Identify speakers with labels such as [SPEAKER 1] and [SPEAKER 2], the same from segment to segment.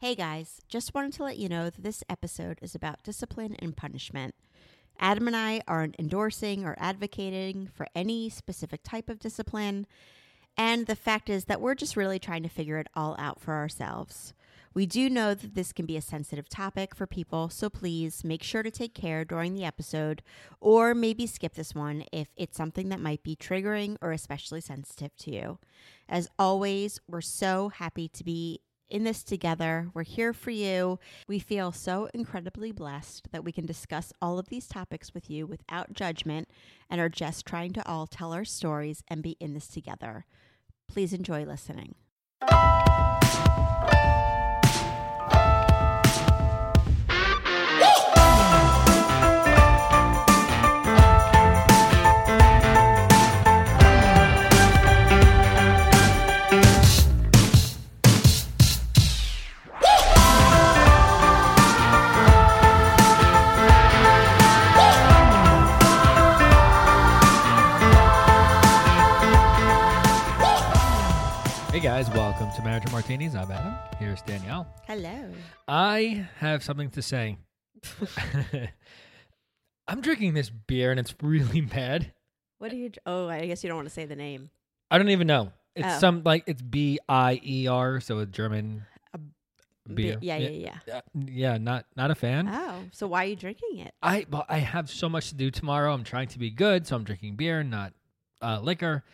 [SPEAKER 1] Hey guys, just wanted to let you know that this episode is about discipline and punishment. Adam and I aren't endorsing or advocating for any specific type of discipline, and the fact is that we're just really trying to figure it all out for ourselves. We do know that this can be a sensitive topic for people, so please make sure to take care during the episode or maybe skip this one if it's something that might be triggering or especially sensitive to you. As always, we're so happy to be in this together. We're here for you. We feel so incredibly blessed that we can discuss all of these topics with you without judgment and are just trying to all tell our stories and be in this together. Please enjoy listening.
[SPEAKER 2] Guys, welcome to Marriage and Martinis. I'm Adam. Here's Danielle.
[SPEAKER 1] Hello.
[SPEAKER 2] I have something to say. I'm drinking this beer and it's really bad.
[SPEAKER 1] What do you? Oh, I guess you don't want to say the name.
[SPEAKER 2] I don't even know. It's
[SPEAKER 1] Oh.
[SPEAKER 2] some like it's B I E R, so a German beer.
[SPEAKER 1] yeah, yeah, yeah.
[SPEAKER 2] yeah. Yeah, not not a fan.
[SPEAKER 1] Oh, so why are you drinking it?
[SPEAKER 2] I well, I have so much to do tomorrow. I'm trying to be good, so I'm drinking beer, not uh, liquor.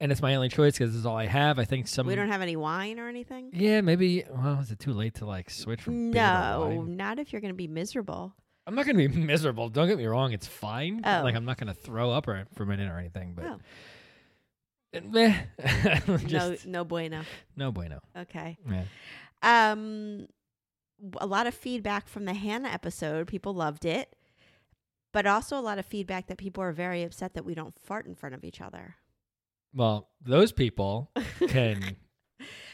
[SPEAKER 2] And it's my only choice because this is all I have. I think some.
[SPEAKER 1] we don't have any wine or anything.
[SPEAKER 2] Yeah, maybe. Well, is it too late to like switch from beer to
[SPEAKER 1] No, not if you're going to be miserable.
[SPEAKER 2] I'm not gonna be miserable. Don't get me wrong; it's fine.
[SPEAKER 1] Oh.
[SPEAKER 2] Like I'm not gonna throw up or for a minute or anything. But
[SPEAKER 1] Oh.
[SPEAKER 2] it- meh. just
[SPEAKER 1] no, no bueno.
[SPEAKER 2] no bueno.
[SPEAKER 1] Okay.
[SPEAKER 2] Yeah.
[SPEAKER 1] Um, a lot of feedback from the Hannah episode. People loved it, but also a lot of feedback that people are very upset that we don't fart in front of each other.
[SPEAKER 2] Well, those people can.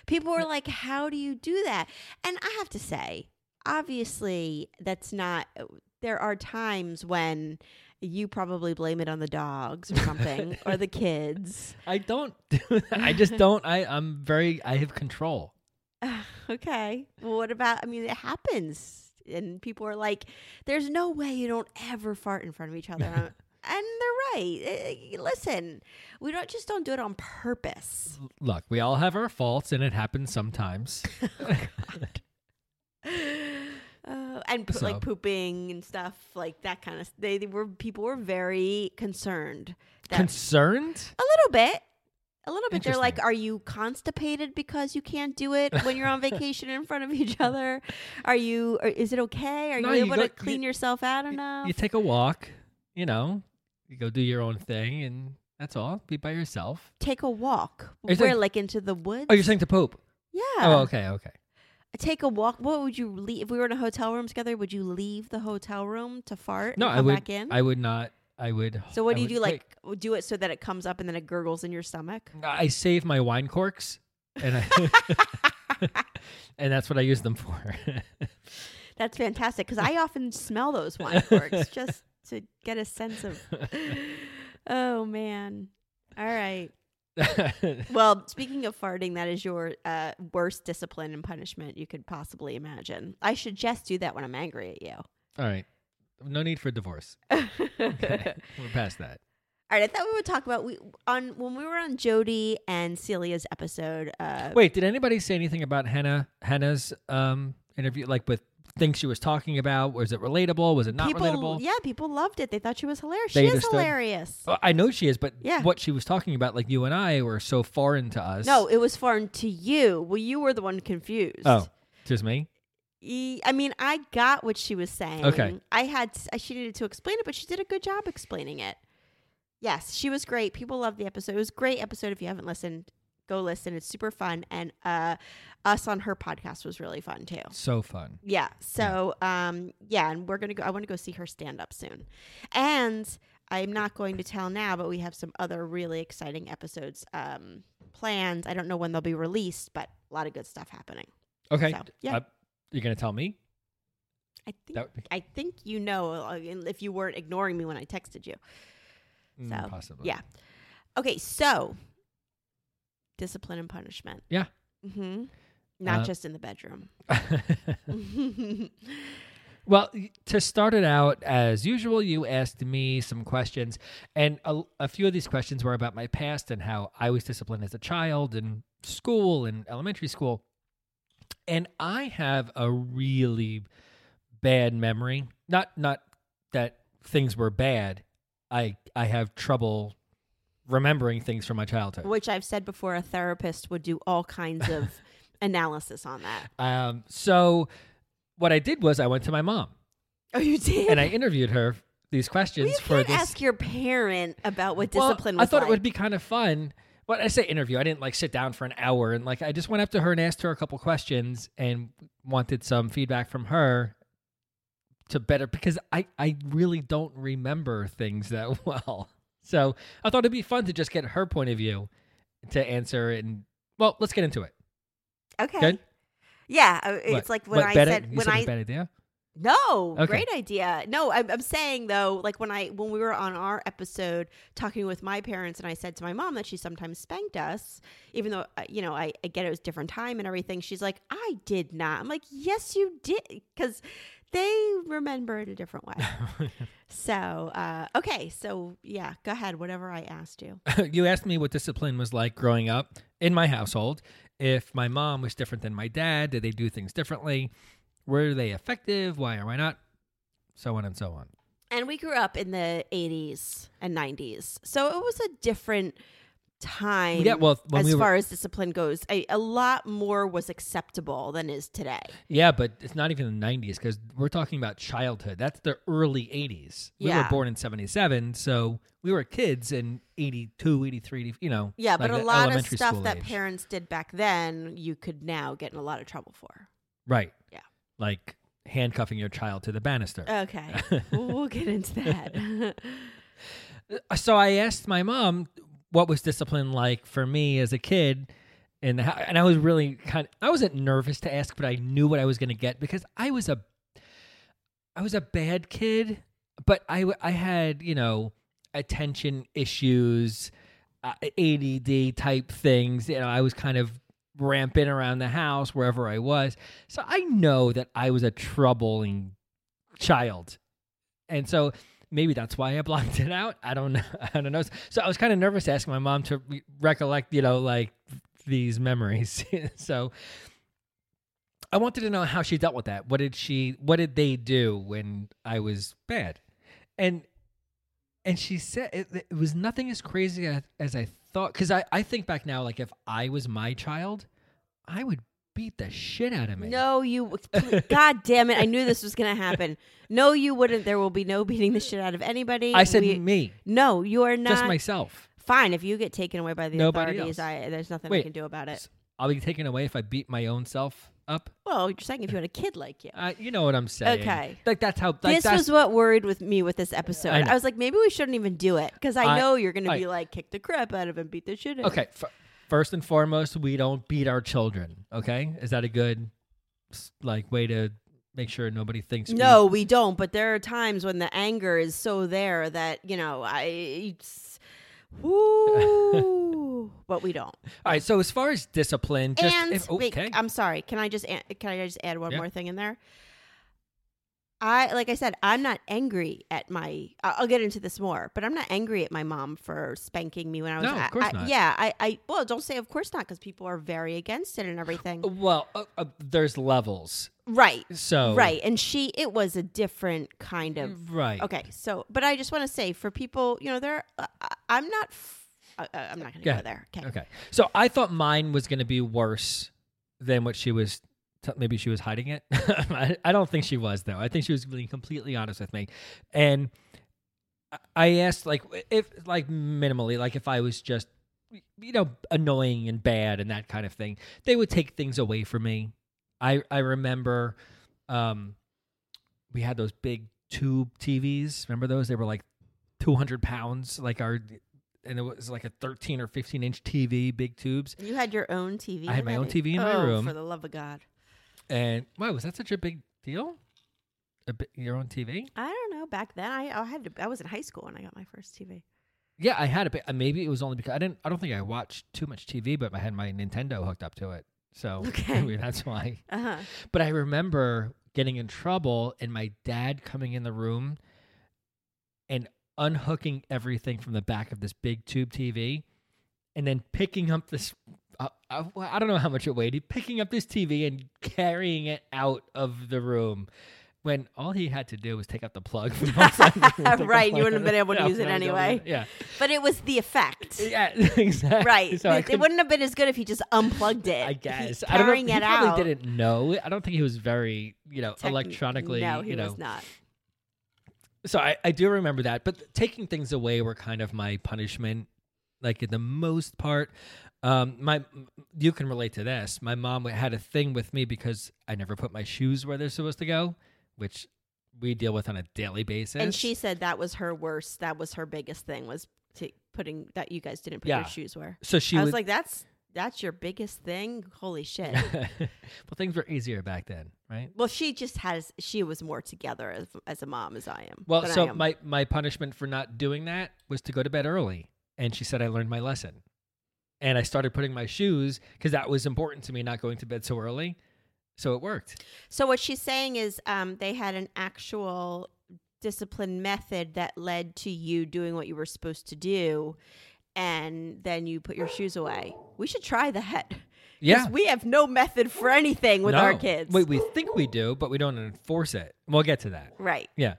[SPEAKER 1] People were like, "How do you do that?" And I have to say, obviously, that's not. There are times when you probably blame it on the dogs or something, or the kids.
[SPEAKER 2] I don't do that. I just don't. I I'm very. I have control.
[SPEAKER 1] okay. Well, what about? I mean, it happens, and people are like, "There's no way you don't ever fart in front of each other," and they're right. Eh, Listen, we don't just don't do it on purpose.
[SPEAKER 2] Look, we all have our faults, and it happens sometimes.
[SPEAKER 1] Uh, and po-
[SPEAKER 2] So-
[SPEAKER 1] like pooping and stuff like that kind of. They, they were people were very concerned. That
[SPEAKER 2] Concerned?
[SPEAKER 1] a little bit. A little bit. They're like, "Are you constipated because you can't do it when you're on vacation in front of each other? Are you? Or is it okay? Are
[SPEAKER 2] No,
[SPEAKER 1] you
[SPEAKER 2] you
[SPEAKER 1] able
[SPEAKER 2] go-
[SPEAKER 1] to clean
[SPEAKER 2] you-
[SPEAKER 1] yourself out enough?"
[SPEAKER 2] You take a walk. You know, you go do your own thing, and that's all. Be by yourself.
[SPEAKER 1] take a walk. Where,
[SPEAKER 2] saying-
[SPEAKER 1] like into the woods?
[SPEAKER 2] Oh, you're saying to poop?
[SPEAKER 1] yeah.
[SPEAKER 2] Oh, okay, okay.
[SPEAKER 1] Take a walk. What would you leave if we were in a hotel room together? Would you leave the hotel room to fart?
[SPEAKER 2] No,
[SPEAKER 1] and
[SPEAKER 2] I
[SPEAKER 1] come
[SPEAKER 2] would.
[SPEAKER 1] back in.
[SPEAKER 2] I would not. I would.
[SPEAKER 1] so what
[SPEAKER 2] I
[SPEAKER 1] do you
[SPEAKER 2] would-
[SPEAKER 1] do?
[SPEAKER 2] wait,
[SPEAKER 1] Like do it so that it comes up and then it gurgles in your stomach.
[SPEAKER 2] I save my wine corks, and I, and that's what I use them for.
[SPEAKER 1] That's fantastic because I often smell those wine corks just to get a sense of. Oh man! All right. Well, speaking of farting, that is your uh, worst discipline and punishment you could possibly imagine. I should just do that when I'm angry at you.
[SPEAKER 2] All right. No need for divorce. Okay. We're past that.
[SPEAKER 1] All right, I thought we would talk about we on when we were on Jody and Celia's episode. Uh,
[SPEAKER 2] Wait, did anybody say anything about Hannah Hannah's um interview like with things she was talking about? Was it relatable? Was it not
[SPEAKER 1] people,
[SPEAKER 2] relatable?
[SPEAKER 1] yeah, people loved it. They thought she was hilarious.
[SPEAKER 2] They
[SPEAKER 1] she is hilarious.
[SPEAKER 2] Oh, I know she is, but
[SPEAKER 1] Yeah.
[SPEAKER 2] what she was talking about, like you and I, were so foreign to us.
[SPEAKER 1] No, it was foreign to you. Well, you were the one confused.
[SPEAKER 2] Oh, just me.
[SPEAKER 1] I mean, I got what she was saying.
[SPEAKER 2] Okay.
[SPEAKER 1] I had she needed to explain it, but she did a good job explaining it. Yes, she was great. People loved the episode. It was a great episode. If you haven't listened, Go listen. It's super fun. And uh, us on her podcast was really fun too.
[SPEAKER 2] So fun.
[SPEAKER 1] Yeah. So um yeah, and we're gonna go I want to go see her stand up soon. And I'm not going to tell now, but we have some other really exciting episodes um planned. I don't know when they'll be released, but a lot of good stuff happening.
[SPEAKER 2] Okay.
[SPEAKER 1] So, yeah.
[SPEAKER 2] Uh, you're gonna tell me?
[SPEAKER 1] I think
[SPEAKER 2] be-
[SPEAKER 1] I think you know uh, if you weren't ignoring me when I texted you.
[SPEAKER 2] Mm,
[SPEAKER 1] So,
[SPEAKER 2] possibly.
[SPEAKER 1] Yeah. Okay, so discipline and punishment.
[SPEAKER 2] Yeah.
[SPEAKER 1] Mm-hmm. Not
[SPEAKER 2] Uh,
[SPEAKER 1] just in the bedroom.
[SPEAKER 2] Well, to start it out, as usual, you asked me some questions, and a, a few of these questions were about my past and how I was disciplined as a child in school and elementary school. And I have a really bad memory. Not not that things were bad. I I have trouble remembering things from my childhood.
[SPEAKER 1] Which I've said before, a therapist would do all kinds of analysis on that.
[SPEAKER 2] Um, so what I did was I went to my mom
[SPEAKER 1] Oh, you did?
[SPEAKER 2] and I interviewed her these questions
[SPEAKER 1] well, you
[SPEAKER 2] for this.
[SPEAKER 1] ask your parent about what
[SPEAKER 2] Well,
[SPEAKER 1] discipline
[SPEAKER 2] I thought
[SPEAKER 1] like.
[SPEAKER 2] it would be kind of fun. But I say interview. I didn't like sit down for an hour and like I just went up to her and asked her a couple questions and wanted some feedback from her to better because I I really don't remember things that well. So I thought it'd be fun to just get her point of view to answer and well, let's get into it.
[SPEAKER 1] Okay.
[SPEAKER 2] Good?
[SPEAKER 1] Yeah, uh, it's
[SPEAKER 2] What?
[SPEAKER 1] like when
[SPEAKER 2] What,
[SPEAKER 1] I said when
[SPEAKER 2] said
[SPEAKER 1] I
[SPEAKER 2] bad idea.
[SPEAKER 1] No,
[SPEAKER 2] Okay.
[SPEAKER 1] great idea. No, I'm, I'm saying though, like when I when we were on our episode talking with my parents, and I said to my mom that she sometimes spanked us, even though uh, you know I, I get it was different time and everything. She's like, I did not. I'm like, yes, you did, because they remember it a different way. so uh, okay, so yeah, go ahead. Whatever I asked you.
[SPEAKER 2] you asked me what discipline was like growing up in my household. If my mom was different than my dad, did they do things differently? Were they effective? Why or why not? So on and so on.
[SPEAKER 1] And we grew up in the 80s and 90s, so it was a different time.
[SPEAKER 2] Yeah, well,
[SPEAKER 1] as
[SPEAKER 2] we were-
[SPEAKER 1] far as discipline goes, a, a lot more was acceptable than is today.
[SPEAKER 2] Yeah, but it's not even the 90s because we're talking about childhood. That's the early 80s. We were born in 77, so we were kids in 82, 83, you know.
[SPEAKER 1] Yeah, but a lot of stuff that
[SPEAKER 2] age.
[SPEAKER 1] parents did back then, you could now get in a lot of trouble for.
[SPEAKER 2] Right.
[SPEAKER 1] Yeah.
[SPEAKER 2] Like handcuffing your child to the banister.
[SPEAKER 1] Okay, we'll get into that.
[SPEAKER 2] Uh, so I asked my mom what was discipline like for me as a kid, and and I was really kind. I wasn't nervous to ask, but I knew what I was going to get because I was a, I was a bad kid, but I I had you know attention issues, uh, ADD type things. You know, I was kind of rampant around the house wherever I was, so I know that I was a troubling child, and so maybe that's why I blocked it out. I don't know. I don't know. So I was kind of nervous asking my mom to re- recollect, you know, like these memories. so I wanted to know how she dealt with that. What did she? What did they do when I was bad? And and she said it, it was nothing as crazy as, as I thought. Because I I think back now, like if I was my child, I would beat the shit out of me.
[SPEAKER 1] no, you. God damn it! I knew this was going to happen. No, you wouldn't. There will be no beating the shit out of anybody.
[SPEAKER 2] I said
[SPEAKER 1] We-
[SPEAKER 2] me,
[SPEAKER 1] no. You are not.
[SPEAKER 2] just myself.
[SPEAKER 1] Fine, if you get taken away by the
[SPEAKER 2] Nobody
[SPEAKER 1] authorities,
[SPEAKER 2] else.
[SPEAKER 1] I there's nothing I can do about it.
[SPEAKER 2] I'll be taken away if I beat my own self up.
[SPEAKER 1] Well, you're saying if you had a kid like you.
[SPEAKER 2] Uh, you know what I'm saying?
[SPEAKER 1] Okay.
[SPEAKER 2] Like that's how. Like
[SPEAKER 1] this
[SPEAKER 2] that's,
[SPEAKER 1] was what worried with me with this episode.
[SPEAKER 2] I
[SPEAKER 1] I, was like, maybe we shouldn't even do it because I,
[SPEAKER 2] I-
[SPEAKER 1] know you're going to be like, kick the crap out of him, beat the shit out. of him.
[SPEAKER 2] okay. F- first and foremost, we don't beat our children. Okay, is that a good like way to make sure nobody thinks?
[SPEAKER 1] No, we don't. But there are times when the anger is so there that you know I. It's, woo, but we don't.
[SPEAKER 2] All right. So as far as discipline, just
[SPEAKER 1] and
[SPEAKER 2] if, oh,
[SPEAKER 1] wait. I'm sorry. Can I just can I just add one
[SPEAKER 2] Yeah.
[SPEAKER 1] more thing in there? I like I said, I'm not angry at my. I'll get into this more, but I'm not angry at my mom for spanking me when I was.
[SPEAKER 2] No, of course
[SPEAKER 1] I-
[SPEAKER 2] not.
[SPEAKER 1] Yeah, I, I. Well, don't say of course not because people are very against it and everything.
[SPEAKER 2] well, uh, uh, there's levels.
[SPEAKER 1] Right.
[SPEAKER 2] So
[SPEAKER 1] Right, and she. It was a different kind of.
[SPEAKER 2] Right.
[SPEAKER 1] Okay, so but I just want to say for people, you know, there. Uh, I- I'm not. F- uh, uh, I'm not going to
[SPEAKER 2] Go
[SPEAKER 1] go there. Okay.
[SPEAKER 2] Okay. So I thought mine was going to be worse than what she was. Maybe she was hiding it. I, I don't think she was though. I think she was being completely honest with me, and I- asked like if like minimally like if I was just you know, annoying and bad and that kind of thing. They would take things away from me. I I remember um we had those big tube TVs. Remember those? They were like 200 pounds, like our, and it was like a 13 or 15 inch TV, big tubes.
[SPEAKER 1] You had your own TV.
[SPEAKER 2] I had my own? TV in my
[SPEAKER 1] Oh,
[SPEAKER 2] room.
[SPEAKER 1] For the love of God.
[SPEAKER 2] And why was that such a big deal? A bi- your own TV?
[SPEAKER 1] I don't know. Back then, I, I had to, I was in high school when I got my first TV.
[SPEAKER 2] Yeah, I had it. but Maybe it was only because I didn't. I don't think I watched too much TV, but I had my Nintendo hooked up to it, so
[SPEAKER 1] Okay.
[SPEAKER 2] maybe that's why.
[SPEAKER 1] Uh huh.
[SPEAKER 2] But I remember getting in trouble and my dad coming in the room and unhooking everything from the back of this big tube TV and then picking up this. Uh, uh, well, I don't know how much it weighed. He picking up this TV and carrying it out of the room when all he had to do was take out the plug from the
[SPEAKER 1] Right, you wouldn't have been able to use it
[SPEAKER 2] and I was able to-
[SPEAKER 1] anyway.
[SPEAKER 2] Yeah,
[SPEAKER 1] But it was the effect.
[SPEAKER 2] yeah, exactly.
[SPEAKER 1] Right.
[SPEAKER 2] So
[SPEAKER 1] it, it wouldn't have been as good if he just unplugged it.
[SPEAKER 2] I guess I don't know. He
[SPEAKER 1] it
[SPEAKER 2] probably
[SPEAKER 1] out.
[SPEAKER 2] didn't know. I don't think he was very, you know,
[SPEAKER 1] Techn-
[SPEAKER 2] electronically.
[SPEAKER 1] No, he
[SPEAKER 2] you know,
[SPEAKER 1] was not.
[SPEAKER 2] so I, I do remember that. But taking things away were kind of my punishment. Like in the most part, um, my you can relate to this. My mom had a thing with me because I never put my shoes where they're supposed to go, which we deal with on a daily basis.
[SPEAKER 1] And she said that was her worst. That was her biggest thing was to putting that you guys didn't put
[SPEAKER 2] Yeah.
[SPEAKER 1] your shoes where.
[SPEAKER 2] so she
[SPEAKER 1] I was
[SPEAKER 2] would,
[SPEAKER 1] like, that's that's your biggest thing. Holy shit.
[SPEAKER 2] well, things were easier back then, right?
[SPEAKER 1] well, she just has. She was more together as, as a mom as I am.
[SPEAKER 2] Well, so
[SPEAKER 1] am.
[SPEAKER 2] my my punishment for not doing that was to go to bed early, and she said I learned my lesson, and I started putting my shoes because that was important to me, not going to bed so early, so it worked.
[SPEAKER 1] So what she's saying is, um, they had an actual discipline method that led to you doing what you were supposed to do, and then you put your shoes away. We should try that.
[SPEAKER 2] Yeah,
[SPEAKER 1] we have no method for anything with our kids.
[SPEAKER 2] Wait, we think we do, but we don't enforce it. We'll get to that.
[SPEAKER 1] right.
[SPEAKER 2] Yeah.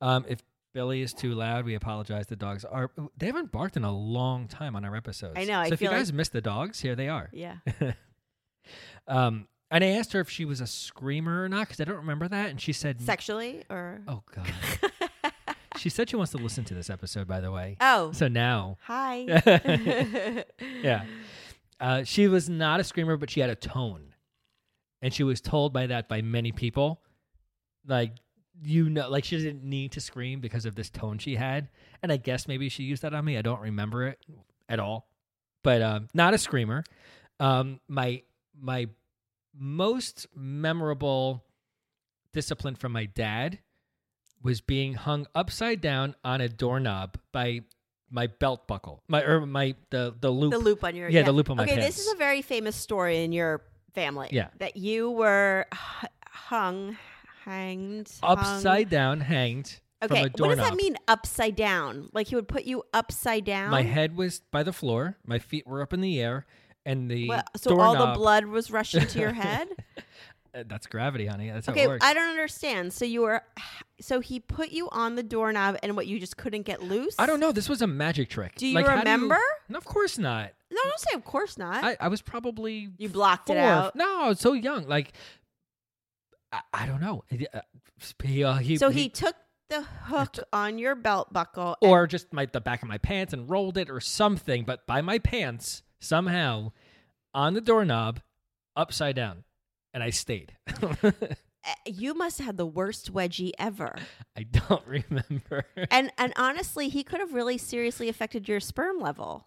[SPEAKER 2] Um, if Billy is too loud, we apologize. The dogs are they haven't barked in a long time on our episodes.
[SPEAKER 1] I know, I
[SPEAKER 2] so if you
[SPEAKER 1] feel like-
[SPEAKER 2] guys missed the dogs, here they are.
[SPEAKER 1] Yeah.
[SPEAKER 2] Um, and I asked her if she was a screamer or not because I don't remember that, and she said
[SPEAKER 1] Sexually or
[SPEAKER 2] Oh God. she said she wants to listen to this episode, by the way.
[SPEAKER 1] oh
[SPEAKER 2] So now,
[SPEAKER 1] hi.
[SPEAKER 2] yeah, uh, she was not a screamer, but she had a tone, and she was told by that by many people, like you know, like she didn't need to scream because of this tone she had, and I guess maybe she used that on me. I don't remember it at all, but um, not a screamer. Um, my my most memorable discipline from my dad was being hung upside down on a doorknob by my belt buckle, my or my the the loop.
[SPEAKER 1] the loop on your
[SPEAKER 2] Yeah, the loop on my
[SPEAKER 1] okay this
[SPEAKER 2] pants.
[SPEAKER 1] is a very famous story in your family
[SPEAKER 2] Yeah.
[SPEAKER 1] that you were hung hanged hung-
[SPEAKER 2] upside down, hanged from
[SPEAKER 1] okay what does that mean upside down like he would put you upside down
[SPEAKER 2] My head was by the floor, my feet were up in the air, and the
[SPEAKER 1] Well, so all the blood was rushing to your head
[SPEAKER 2] Uh, That's gravity, honey. That's how
[SPEAKER 1] okay
[SPEAKER 2] it works.
[SPEAKER 1] i don't understand so you were so he put you on the doorknob and what you just couldn't get loose
[SPEAKER 2] I don't know. This was a magic trick.
[SPEAKER 1] Do you
[SPEAKER 2] Like, how
[SPEAKER 1] remember?
[SPEAKER 2] no, of course not.
[SPEAKER 1] no I don't say of course not
[SPEAKER 2] I, I was probably
[SPEAKER 1] you blocked
[SPEAKER 2] four.
[SPEAKER 1] it out
[SPEAKER 2] No, I was so young. Like, I, I don't know. Uh, He, uh, he,
[SPEAKER 1] so he, took the hook on your belt buckle and
[SPEAKER 2] or just my the back of my pants and rolled it or something, but by my pants somehow on the doorknob, upside down, and I stayed.
[SPEAKER 1] Uh, you must have had the worst wedgie ever.
[SPEAKER 2] I don't remember.
[SPEAKER 1] and and honestly, he could have really seriously affected your sperm level.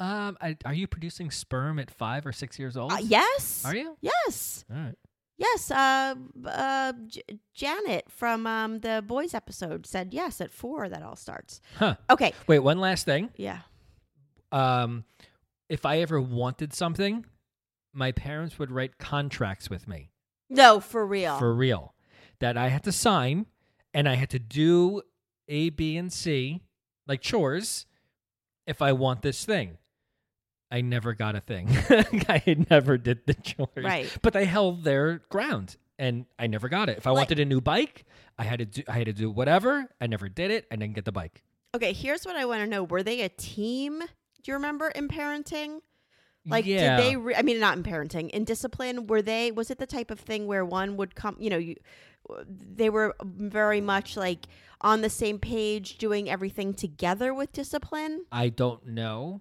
[SPEAKER 2] Um, I, are you producing sperm at five or six years old?
[SPEAKER 1] Uh, yes.
[SPEAKER 2] Are you?
[SPEAKER 1] Yes.
[SPEAKER 2] All right.
[SPEAKER 1] Yes. Uh, uh, J- Janet from um, the boys episode said yes at four. That all starts.
[SPEAKER 2] Huh.
[SPEAKER 1] Okay.
[SPEAKER 2] Wait, one last thing.
[SPEAKER 1] Yeah.
[SPEAKER 2] Um, if I ever wanted something, my parents would write contracts with me
[SPEAKER 1] No, for real.
[SPEAKER 2] for real that I had to sign, and I had to do A, B, and C like chores if I want this thing. I never got a thing. I never did the chores.
[SPEAKER 1] Right.
[SPEAKER 2] But they held their ground and I never got it. If I
[SPEAKER 1] Like-
[SPEAKER 2] wanted a new bike, I had to do I had to do whatever. I never did it. I didn't get the bike.
[SPEAKER 1] okay. Here's what I want to know: Were they a team? Do you remember in parenting? Like,
[SPEAKER 2] yeah.
[SPEAKER 1] did they? Re- I mean, not in parenting, in discipline. Were they? Was it the type of thing where one would come? You know, you, they were very much like on the same page, doing everything together with discipline.
[SPEAKER 2] I don't know.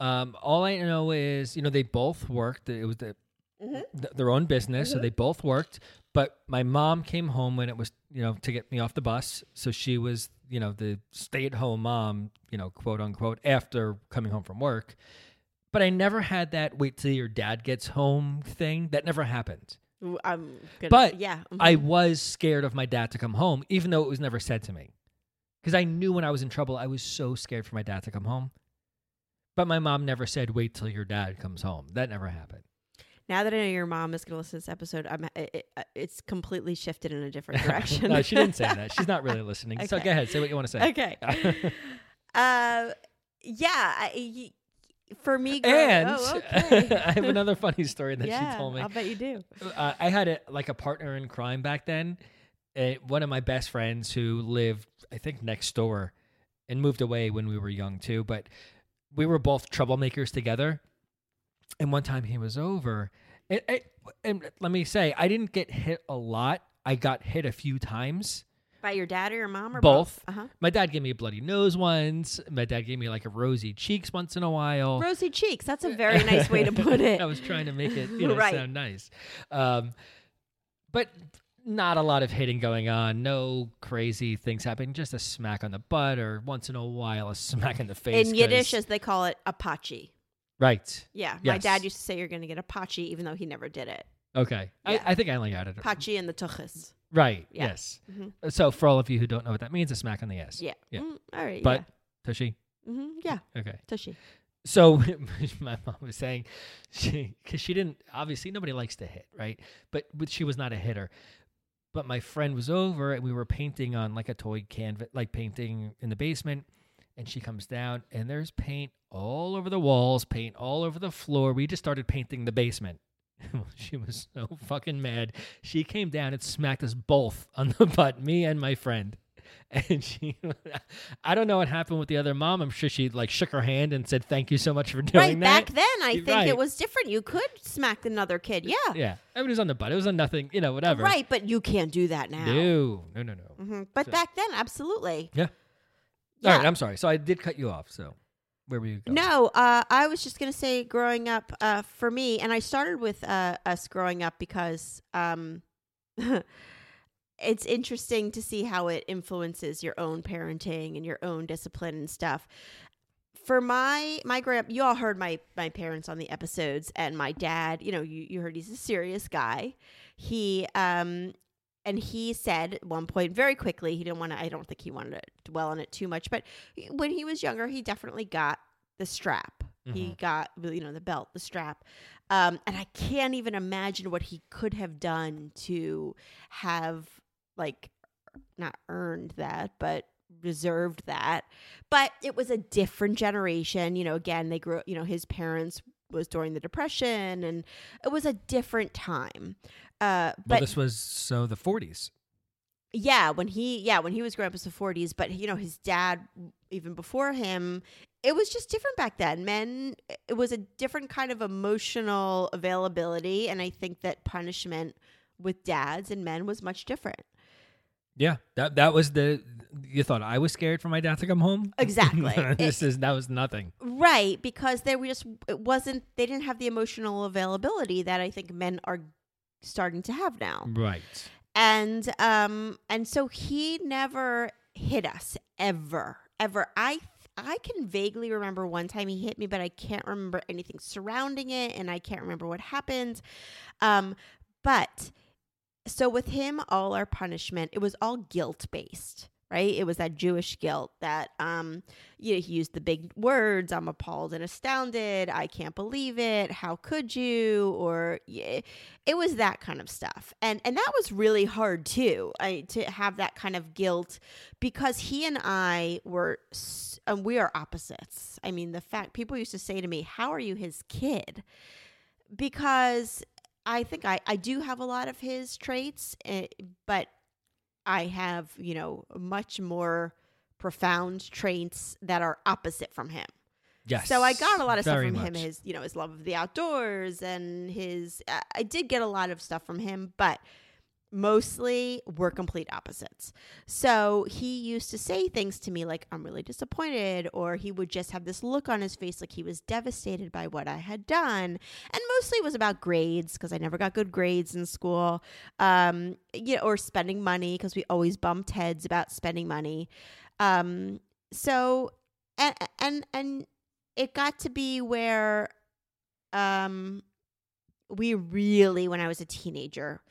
[SPEAKER 2] Um, all I know is, you know, they both worked. It was the, th- their own business, so they both worked. But my mom came home when it was, you know, to get me off the bus. So she was, you know, the stay-at-home mom, you know, quote unquote, after coming home from work. But I never had that wait till your dad gets home thing. That never happened.
[SPEAKER 1] I'm gonna,
[SPEAKER 2] But
[SPEAKER 1] yeah, mhm.
[SPEAKER 2] I was scared of my dad to come home, even though it was never said to me. Because I knew when I was in trouble, I was so scared for my dad to come home. But my mom never said, wait till your dad comes home. That never happened.
[SPEAKER 1] now that I know your mom is going to listen to this episode, I'm it, it, it's completely shifted in a different direction.
[SPEAKER 2] no, she didn't say that. She's not really listening. So go ahead. Say what you want to say.
[SPEAKER 1] Okay. uh, yeah. I, y- for me,
[SPEAKER 2] And
[SPEAKER 1] oh, okay.
[SPEAKER 2] I have another funny story that
[SPEAKER 1] yeah,
[SPEAKER 2] she told me.
[SPEAKER 1] I'll bet you do.
[SPEAKER 2] uh, I had a like a partner in crime back then. Uh, one of my best friends who lived, I think, next door, and moved away when we were young too. But we were both troublemakers together. And one time he was over, and, and, and let me say, I didn't get hit a lot. I got hit a few times.
[SPEAKER 1] By your dad or your mom or
[SPEAKER 2] Both.
[SPEAKER 1] both? Uh huh.
[SPEAKER 2] My dad gave me a bloody nose once. My dad gave me like a rosy cheeks once in a while.
[SPEAKER 1] Rosy cheeks. That's a very nice way to put it.
[SPEAKER 2] I was trying to make it, you know,
[SPEAKER 1] Right.
[SPEAKER 2] sound nice. Um, but not a lot of hitting going on. No crazy things happening. Just a smack on the butt, or once in a while a smack in the face.
[SPEAKER 1] In Yiddish, as they call it, a potch.
[SPEAKER 2] right?
[SPEAKER 1] Yeah, my
[SPEAKER 2] Yes.
[SPEAKER 1] dad used to say you're going to get a potch, even though he never did it.
[SPEAKER 2] Okay,
[SPEAKER 1] Yeah.
[SPEAKER 2] I, I think I only got it.
[SPEAKER 1] A potch and the tuchus.
[SPEAKER 2] Right.
[SPEAKER 1] Yeah.
[SPEAKER 2] Yes.
[SPEAKER 1] Mhm.
[SPEAKER 2] So for all of you who don't know what that means, a smack on the ass.
[SPEAKER 1] Yeah.
[SPEAKER 2] Yeah.
[SPEAKER 1] Mm, all right.
[SPEAKER 2] But Tushy.
[SPEAKER 1] yeah. hmm yeah,
[SPEAKER 2] Okay.
[SPEAKER 1] tushy.
[SPEAKER 2] So my mom was saying, she because she didn't obviously nobody likes to hit, right? But but she was not a hitter. But my friend was over and we were painting on like a toy canvas, like painting in the basement. And she comes down and there's paint all over the walls, paint all over the floor. We just started painting the basement. she was so fucking mad. She came down and smacked us both on the butt, me and my friend. And she, I don't know what happened with the other mom. I'm sure she like shook her hand and said, "Thank you so much for doing
[SPEAKER 1] Right
[SPEAKER 2] that."
[SPEAKER 1] back then, I think
[SPEAKER 2] right.
[SPEAKER 1] it was different. You could smack another kid. Yeah.
[SPEAKER 2] Yeah, I mean, it was on the butt. It was on nothing, you know, whatever.
[SPEAKER 1] Right, but you can't do that now.
[SPEAKER 2] No, no, no, no.
[SPEAKER 1] hmm But
[SPEAKER 2] So-
[SPEAKER 1] back then, absolutely.
[SPEAKER 2] Yeah.
[SPEAKER 1] Yeah.
[SPEAKER 2] All right, I'm sorry. So I did cut you off. So where were you going?
[SPEAKER 1] No, uh, I was just gonna say, growing up, uh, for me, and I started with uh, us growing up because um, it's interesting to see how it influences your own parenting and your own discipline and stuff. For my my grandp, you all heard my my parents on the episodes, and my dad. You know, you you heard he's a serious guy. He um and he said at one point very quickly he didn't want to i don't think he wanted to dwell on it too much but when he was younger he definitely got the strap he got you know the belt the strap um, and i can't even imagine what he could have done to have like not earned that but deserved that. But it was a different generation. You know again they grew you know his parents was during the depression and it was a different time. Uh
[SPEAKER 2] Well,
[SPEAKER 1] but
[SPEAKER 2] this was so the 40s.
[SPEAKER 1] yeah when he yeah when he was growing up in the 40s but you know his dad even before him it was just different back then. Men it was a different kind of emotional availability and i think that punishment with dads and men was much different
[SPEAKER 2] Yeah, that that was the. You thought I was scared for my dad to come home?
[SPEAKER 1] Exactly.
[SPEAKER 2] this is that was nothing.
[SPEAKER 1] right because there just it wasn't they didn't have the emotional availability that i think men are starting to have now
[SPEAKER 2] Right.
[SPEAKER 1] and um and so he never hit us ever ever i i can vaguely remember one time he hit me but i can't remember anything surrounding it and i can't remember what happened um but so with him all our punishment it was all guilt based right? It was that jewish guilt that um you know he used the big words i'm appalled and astounded. I can't believe it. How could you? or yeah, it was that kind of stuff. And and that was really hard too I, to have that kind of guilt because he and i were um, we are opposites. I mean the fact people used to say to me how are you his kid? because i think i i do have a lot of his traits eh, but i have you know much more profound traits that are opposite from him
[SPEAKER 2] Yes.
[SPEAKER 1] so I got a lot of stuff from him. His, you know, his love of the outdoors and his. I did get a lot of stuff from him, but mostly we're complete opposites. So he used to say things to me like, I'm really disappointed, or he would just have this look on his face like he was devastated by what I had done. And mostly it was about grades because I never got good grades in school, um, you know, or spending money because we always bumped heads about spending money. Um, so, and, and, and it got to be where, um, we really, when I was a teenager,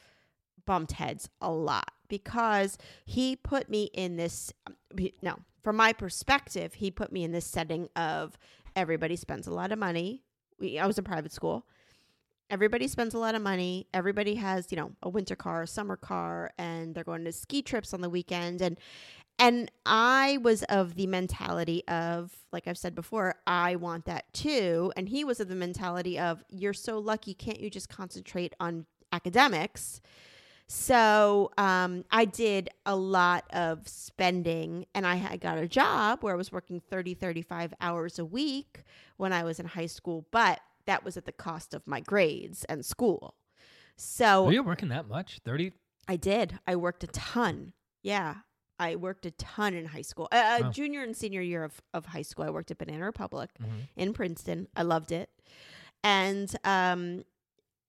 [SPEAKER 1] bumped heads a lot because he put me in this um, no from my perspective he put me in this setting of everybody spends a lot of money. We, i was in private school. Everybody spends a lot of money. Everybody has you know a winter car a summer car and they're going to ski trips on the weekend. And and i was of the mentality of like i've said before i want that too. And he was of the mentality of you're so lucky. Can't you just concentrate on academics so um, I did a lot of spending, and I had got a job where I was working 30, 35 hours a week when I was in high school, but that was at the cost of my grades and school. So
[SPEAKER 2] Were you working that much? 30?
[SPEAKER 1] I did. I worked a ton. Yeah. I worked a ton in high school. Uh,
[SPEAKER 2] Wow.
[SPEAKER 1] Junior and senior year of, of high school, I worked at Banana Republic
[SPEAKER 2] Mhm.
[SPEAKER 1] in Princeton. I loved it. And um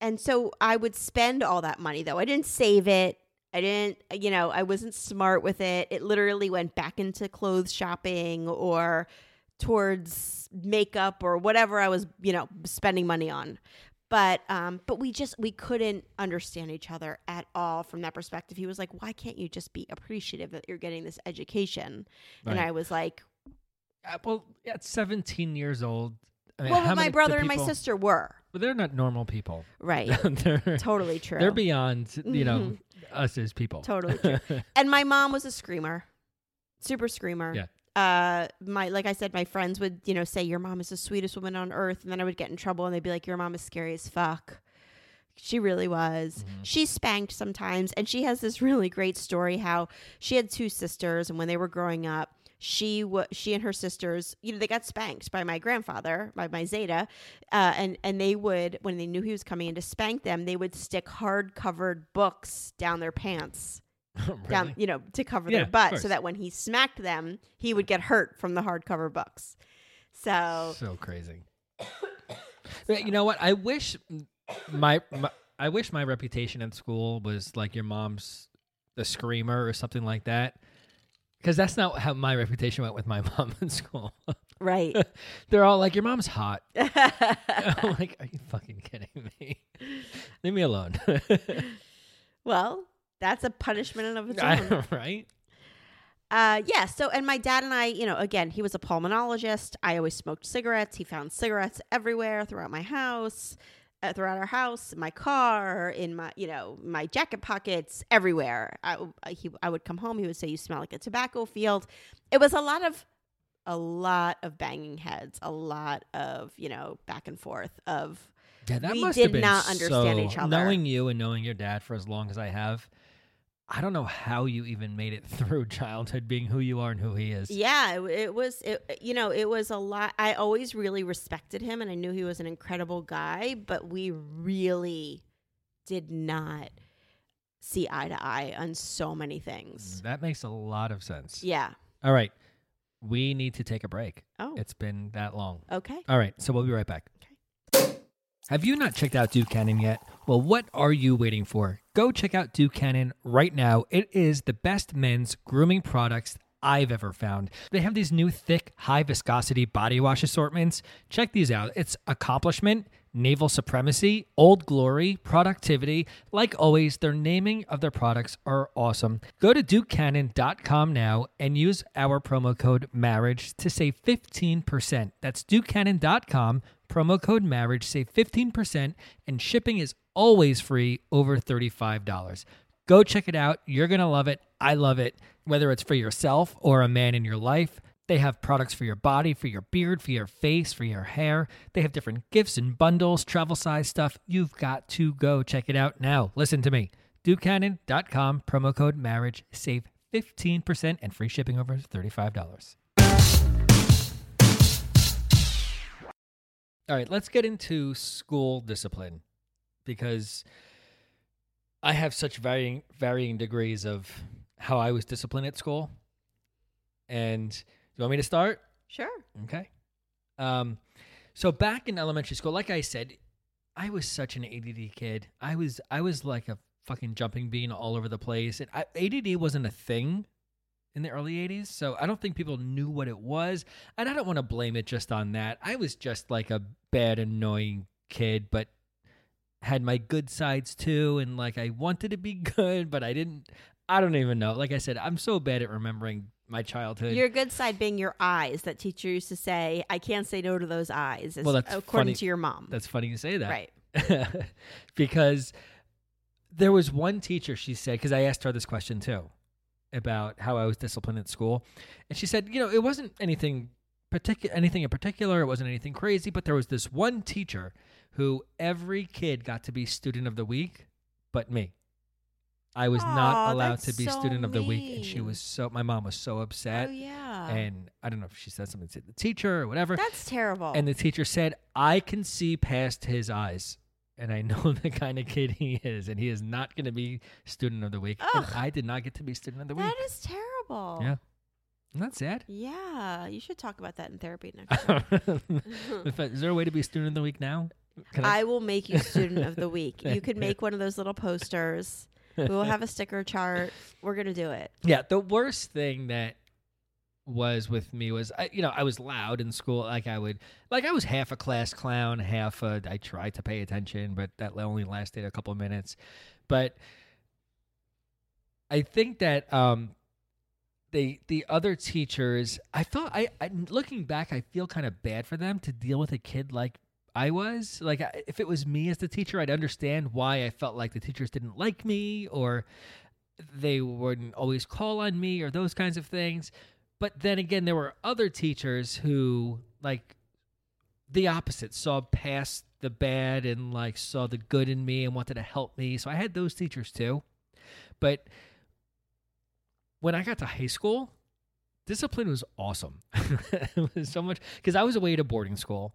[SPEAKER 1] and so I would spend all that money though. I didn't save it. I didn't, you know, I wasn't smart with it. It literally went back into clothes shopping or towards makeup or whatever I was, you know, spending money on. But um but we just we couldn't understand each other at all from that perspective. He was like, "Why can't you just be appreciative that you're getting this education?" And I was like,
[SPEAKER 2] Uh, well, at 17 years old. I mean,
[SPEAKER 1] "Well,
[SPEAKER 2] how
[SPEAKER 1] my brother
[SPEAKER 2] the
[SPEAKER 1] and my sister were."
[SPEAKER 2] They're not normal people.
[SPEAKER 1] Right.
[SPEAKER 2] they're,
[SPEAKER 1] totally true.
[SPEAKER 2] they're beyond, you know,
[SPEAKER 1] Mhm.
[SPEAKER 2] us as people.
[SPEAKER 1] Totally true. and my mom was a screamer, super screamer.
[SPEAKER 2] Yeah.
[SPEAKER 1] Uh, my like I said, my friends would you know say your mom is the sweetest woman on earth, and then I would get in trouble, and they'd be like, your mom is scary as fuck. She really was.
[SPEAKER 2] Mm-hmm.
[SPEAKER 1] She spanked sometimes, and she has this really great story how she had two sisters, and when they were growing up, she wa she and her sisters, you know, they got spanked by my grandfather, by my Zeta, uh, and and they would when they knew he was coming in to spank them, they would stick hard covered books down their pants down, you know, to cover
[SPEAKER 2] Yeah,
[SPEAKER 1] their butt, so that when he smacked them, he would get hurt from the hardcover books. So
[SPEAKER 2] so crazy. But you know what? I wish my, my I wish my reputation at school was like your mom's the screamer or something like that. Because that's not how my reputation went with my mom in school.
[SPEAKER 1] right,
[SPEAKER 2] They're all like, "Your mom's hot." I'm like, "Are you fucking kidding me? Leave me alone."
[SPEAKER 1] well, that's a punishment in of its own.
[SPEAKER 2] right?
[SPEAKER 1] Uh, yeah. So, and my dad and I, you know, again, he was a pulmonologist. I always smoked cigarettes. He found cigarettes everywhere throughout my house, Uh, throughout our house, my car, in my, you know, my jacket pockets, everywhere. I, I- he, I would come home. He would say, "You smell like a tobacco field." It was a lot of, a lot of banging heads, a lot of, you know, back and forth of.
[SPEAKER 2] Yeah, that
[SPEAKER 1] We
[SPEAKER 2] must
[SPEAKER 1] did
[SPEAKER 2] have been
[SPEAKER 1] not understand
[SPEAKER 2] so-
[SPEAKER 1] each other.
[SPEAKER 2] Knowing you and knowing your dad for as long as I have, I don't know how you even made it through childhood, being who you are and who he is.
[SPEAKER 1] Yeah, it, it was. It, uh, you know, it was a lot. I always really respected him, and I knew he was an incredible guy. But we really did not see eye to eye on so many things.
[SPEAKER 2] That makes a lot of sense.
[SPEAKER 1] Yeah.
[SPEAKER 2] All right, we need to take a break.
[SPEAKER 1] Oh.
[SPEAKER 2] It's been that long.
[SPEAKER 1] Okay.
[SPEAKER 2] All right, so we'll be right back. Have you not checked out Duke Cannon yet? Well, what are you waiting for? Go check out Duke Cannon right now. It is the best men's grooming products I've ever found. They have these new thick, high viscosity body wash assortments. Check these out. It's accomplishment, naval supremacy, old glory, productivity. Like always, their naming of their products are awesome. Go to dukecannon.com now and use our promo code marriage to save 15%. That's dukecannon.com, promo code marriage, save 15%, and shipping is always free over $35. Go check it out. You're going to love it. I love it. Whether it's for yourself or a man in your life, they have products for your body, for your beard, for your face, for your hair. They have different gifts and bundles, travel size stuff. You've got to go check it out now. Listen to me. DukeCannon.com, promo code marriage, save 15% and free shipping over $35. All right, let's get into school discipline because I have such varying varying degrees of how I was disciplined at school. And do you want me to start?
[SPEAKER 1] Sure.
[SPEAKER 2] Okay. Um, so back in elementary school, like I said, I was such an ADD kid. I was I was like a fucking jumping bean all over the place. And I, ADD wasn't a thing in the early 80s, so I don't think people knew what it was. And I don't want to blame it just on that. I was just like a bad annoying kid, but had my good sides too and like I wanted to be good, but I didn't I don't even know. Like I said, I'm so bad at remembering my childhood.
[SPEAKER 1] Your good side being your eyes that teacher used to say, I can't say no to those eyes,
[SPEAKER 2] Well, that's
[SPEAKER 1] according
[SPEAKER 2] funny.
[SPEAKER 1] to your mom.
[SPEAKER 2] That's funny you say that.
[SPEAKER 1] right.
[SPEAKER 2] because there was one teacher she said because I asked her this question too about how I was disciplined at school, and she said, you know, it wasn't anything particular, anything in particular. It wasn't anything crazy, but there was this one teacher who every kid got to be student of the week, but me. I was
[SPEAKER 1] Aw,
[SPEAKER 2] not allowed to be
[SPEAKER 1] so
[SPEAKER 2] student of the week, and she was so. My mom was so upset,
[SPEAKER 1] oh, yeah.
[SPEAKER 2] and I don't know if she said something to the teacher or whatever.
[SPEAKER 1] That's terrible.
[SPEAKER 2] And the teacher said, I can see past his eyes. And I know the kind of kid he is. And he is not going to be student of the week. And I did not get to be student of the week.
[SPEAKER 1] that is terrible.
[SPEAKER 2] Yeah. Isn't that sad?
[SPEAKER 1] Yeah. You should talk about that in therapy next time.
[SPEAKER 2] Is there a way to be student of the week now? Can
[SPEAKER 1] I will make you student of the week. You could make one of those little posters. We will have a sticker chart. We're going to do it.
[SPEAKER 2] Yeah, the worst thing that was with me was I, you know, I was loud in school. Like I would, like I was half a class clown, half a. I tried to pay attention, but that only lasted a couple minutes. But I think that um, the the other teachers, I felt I, I looking back, I feel kind of bad for them to deal with a kid like I was. Like if it was me as the teacher, I'd understand why I felt like the teachers didn't like me or they wouldn't always call on me or those kinds of things. But then again, there were other teachers who like the opposite saw past the bad and like saw the good in me and wanted to help me. So I had those teachers too. But when I got to high school, discipline was awesome. it was so much because I was away at a boarding school,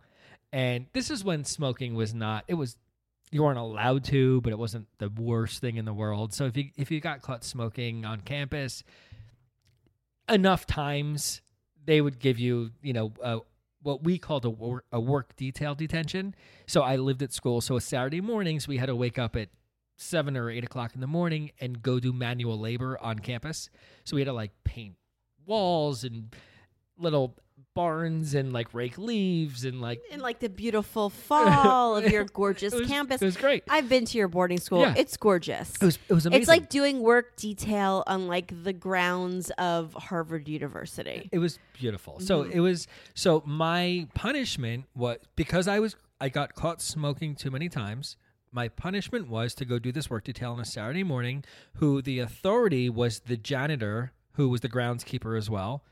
[SPEAKER 2] and this is when smoking was not. It was you weren't allowed to, but it wasn't the worst thing in the world. So if you if you got caught smoking on campus, enough times they would give you you know uh, what we called a work, a work detail detention. So I lived at school, so Saturday mornings we had to wake up at seven or eight o'clock in the morning and go do manual labor on campus. So we had to like paint walls and little barns and like rake leaves and like
[SPEAKER 1] In like the beautiful fall of your gorgeous
[SPEAKER 2] it was,
[SPEAKER 1] campus.
[SPEAKER 2] It was great.
[SPEAKER 1] I've been to your boarding school.
[SPEAKER 2] Yeah.
[SPEAKER 1] It's gorgeous.
[SPEAKER 2] It was it was amazing.
[SPEAKER 1] It's like doing work detail on like the grounds of Harvard University.
[SPEAKER 2] It was beautiful. So
[SPEAKER 1] Mm-hmm.
[SPEAKER 2] it was so my punishment was because I was I got caught smoking too many times. My punishment was to go do this work detail on a Saturday morning. Who the authority was the janitor, who was the groundskeeper as well,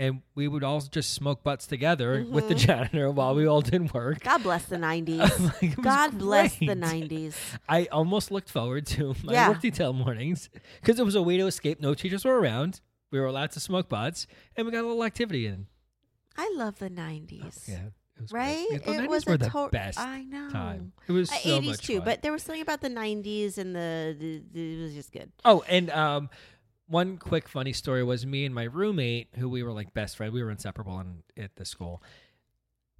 [SPEAKER 2] and we would all just smoke butts together with
[SPEAKER 1] Mm-hmm.
[SPEAKER 2] the janitor while we all did work.
[SPEAKER 1] God bless the 90s.
[SPEAKER 2] Like,
[SPEAKER 1] God bless the 90s.
[SPEAKER 2] I almost looked forward to my
[SPEAKER 1] Yeah.
[SPEAKER 2] work detail mornings because it was a way to escape. No teachers were around. We were allowed to smoke butts, and we got a little activity in.
[SPEAKER 1] I love the 90s.
[SPEAKER 2] Yeah, it was
[SPEAKER 1] Right?
[SPEAKER 2] Great. Yeah, the
[SPEAKER 1] it
[SPEAKER 2] 90s
[SPEAKER 1] was a
[SPEAKER 2] the
[SPEAKER 1] to-
[SPEAKER 2] best
[SPEAKER 1] I know.
[SPEAKER 2] time. It was
[SPEAKER 1] Uh,
[SPEAKER 2] so
[SPEAKER 1] 80s
[SPEAKER 2] much
[SPEAKER 1] too,
[SPEAKER 2] fun.
[SPEAKER 1] but there was something about the 90s and the, the, the it was just good.
[SPEAKER 2] oh, and um, one quick funny story was me and my roommate, who we were like best friends. We were inseparable in, at the school.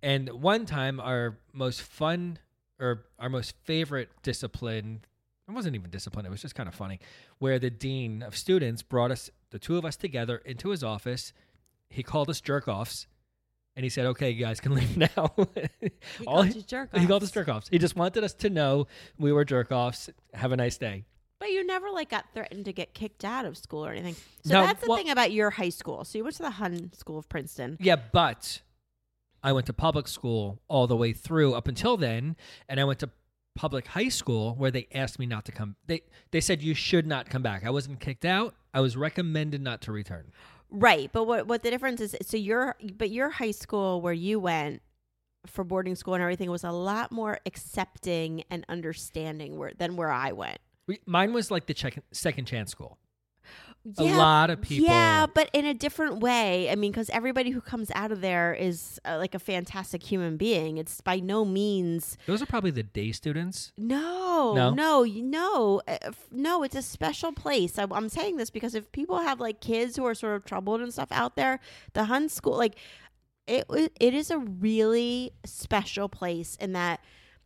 [SPEAKER 2] And one time, our most fun or our most favorite discipline. It wasn't even discipline. It was just kind of funny, where the dean of students brought us, the two of us together, into his office. He called us jerk offs, and he said, "Okay, you guys can leave now."
[SPEAKER 1] He
[SPEAKER 2] All
[SPEAKER 1] called
[SPEAKER 2] he- He called us jerk offs. He just wanted us to know we were jerk offs. Have a nice day.
[SPEAKER 1] But you never like got threatened to get kicked out of school or anything. So
[SPEAKER 2] No,
[SPEAKER 1] that's the
[SPEAKER 2] well-
[SPEAKER 1] thing about your high school. So you went to the Hun School of Princeton.
[SPEAKER 2] Yeah, but I went to public school all the way through up until then, and I went to public high school where they asked me not to come. They they said you should not come back. I wasn't kicked out. I was recommended not to return.
[SPEAKER 1] Right, but what what the difference is? So your but your high school where you went for boarding school and everything was a lot more accepting and understanding where than where I went.
[SPEAKER 2] We, mine was like the check, second chance school. a lot of people.
[SPEAKER 1] Yeah, but in a different way. I mean, because everybody who comes out of there is uh, like a fantastic human being. It's by no means.
[SPEAKER 2] Those are probably the day students.
[SPEAKER 1] No,
[SPEAKER 2] No?
[SPEAKER 1] no, no, uh, no. It's a special place. I, I'm saying this because if people have like kids who are sort of troubled and stuff out there, the Hun School, like it, it is a really special place in that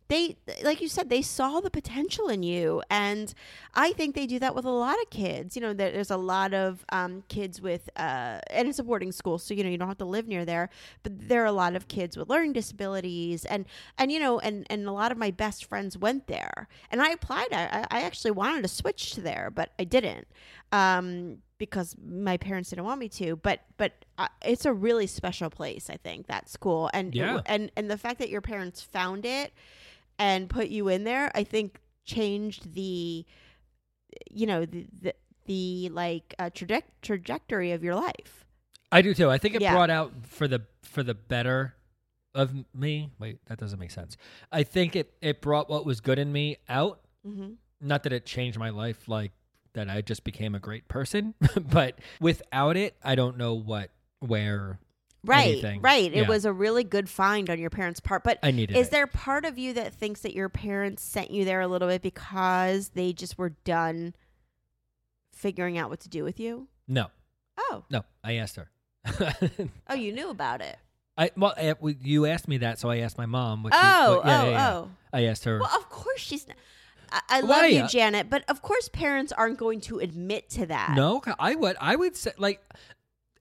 [SPEAKER 1] they like you said they saw the potential in you. And i think they do that with a lot of kids. You know there's a lot of um, kids with uh, and it's a boarding school so you know you don't have to live near there. But there are a lot of kids with learning disabilities. And and you know and and a lot of my best friends went there. And i applied i, I actually wanted to switch to there but i didn't um, because my parents didn't want me to. But but uh, it's a really special place i think that school. And
[SPEAKER 2] Yeah.
[SPEAKER 1] and and the fact that your parents found it and put you in there, I think changed the, you know, the the, the like uh, traje- trajectory of your life.
[SPEAKER 2] I do too. I think it
[SPEAKER 1] Yeah.
[SPEAKER 2] brought out for the for the better of me. Wait, that doesn't make sense. I think it it brought what was good in me out.
[SPEAKER 1] Mm-hmm.
[SPEAKER 2] Not that it changed my life like that I just became a great person, but without it, I don't know what where
[SPEAKER 1] Right,
[SPEAKER 2] anything.
[SPEAKER 1] right. It
[SPEAKER 2] Yeah.
[SPEAKER 1] was a really good find on your parents' part. But
[SPEAKER 2] I needed
[SPEAKER 1] is
[SPEAKER 2] it.
[SPEAKER 1] there part of you that thinks that your parents sent you there a little bit because they just were done figuring out what to do with you?
[SPEAKER 2] No.
[SPEAKER 1] Oh,
[SPEAKER 2] No, I asked her.
[SPEAKER 1] oh, you knew about it.
[SPEAKER 2] I well, eh, I, you asked me that, so I asked my mom. What she-
[SPEAKER 1] Oh,
[SPEAKER 2] what- yeah,
[SPEAKER 1] oh,
[SPEAKER 2] yeah.
[SPEAKER 1] oh.
[SPEAKER 2] I asked her.
[SPEAKER 1] Well, of course she's. Not. I, I love
[SPEAKER 2] Why?
[SPEAKER 1] you, Janet, but of course parents aren't going to admit to that.
[SPEAKER 2] No, I would. I would say like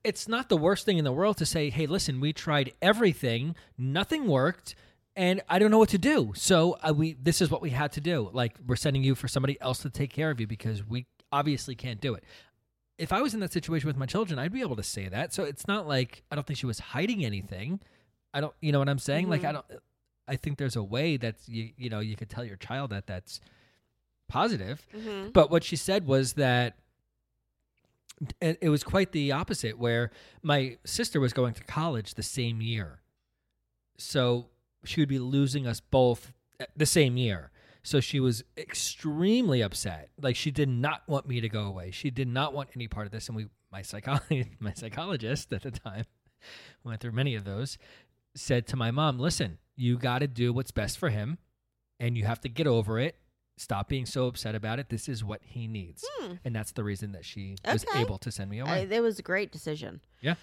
[SPEAKER 2] it's not the worst thing in the world to say, "Hey, listen, we tried everything, nothing worked, and I don't know what to do. So uh, we this is what we had to do. Like we're sending you for somebody else to take care of you because we obviously can't do it." If I was in that situation with my children, I'd be able to say that. So it's not like I don't think she was hiding anything. I don't, you know what I'm saying? Like I don't. I think there's a way that you you know you could tell your child that that's positive.
[SPEAKER 1] Mhm.
[SPEAKER 2] But what she said was that it, it was quite the opposite, where my sister was going to college the same year. So she would be losing us both eh, the same year. So she was extremely upset. Like she did not want me to go away. She did not want any part of this. And we, my psychology, my psychologist at the time, went through many of those, said to my mom, "Listen, you got to do what's best for him, and you have to get over it. Stop being so upset about it. This is what he needs." And that's the reason that she was able to send me away.
[SPEAKER 1] It was a great decision.
[SPEAKER 2] yeah,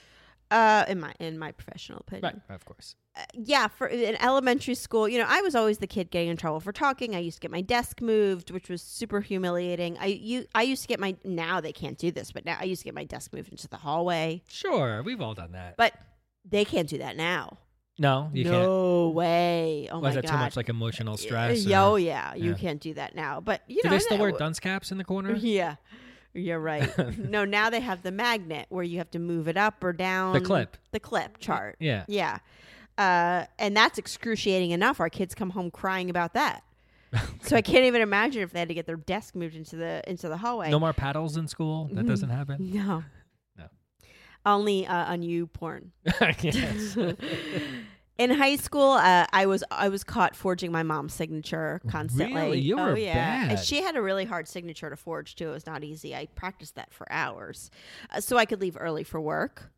[SPEAKER 1] Uh, in my in my professional opinion.
[SPEAKER 2] right, of course.
[SPEAKER 1] Uh, yeah, for in elementary school, you know, I was always the kid getting in trouble for talking. I used to get my desk moved, which was super humiliating. I you I used to get my now they can't do this, but now I used to get my desk moved into the hallway.
[SPEAKER 2] Sure, we've all done that.
[SPEAKER 1] But they can't do that now.
[SPEAKER 2] No, you can't.
[SPEAKER 1] no way. Oh
[SPEAKER 2] Was
[SPEAKER 1] my
[SPEAKER 2] that
[SPEAKER 1] god.
[SPEAKER 2] too much like emotional stress?
[SPEAKER 1] Yeah, oh yeah, you
[SPEAKER 2] yeah.
[SPEAKER 1] can't do that now. But you
[SPEAKER 2] Do
[SPEAKER 1] know,
[SPEAKER 2] they still
[SPEAKER 1] that-
[SPEAKER 2] wear dunce caps in the corner?
[SPEAKER 1] Yeah. You're right. no, now they have the magnet where you have to move it up or down.
[SPEAKER 2] The clip.
[SPEAKER 1] The clip chart.
[SPEAKER 2] Yeah.
[SPEAKER 1] Yeah. Uh, and that's excruciating enough. Our kids come home crying about that. So I can't even imagine if they had to get their desk moved into the into the hallway.
[SPEAKER 2] No more paddles in school. That doesn't happen.
[SPEAKER 1] No.
[SPEAKER 2] No.
[SPEAKER 1] Only uh, on YouPorn.
[SPEAKER 2] yes.
[SPEAKER 1] In high school, uh, I was I was caught forging my mom's signature constantly.
[SPEAKER 2] Really? You
[SPEAKER 1] oh
[SPEAKER 2] were
[SPEAKER 1] yeah, and she had a really hard signature to forge too. It was not easy. I practiced that for hours, uh, so I could leave early for work.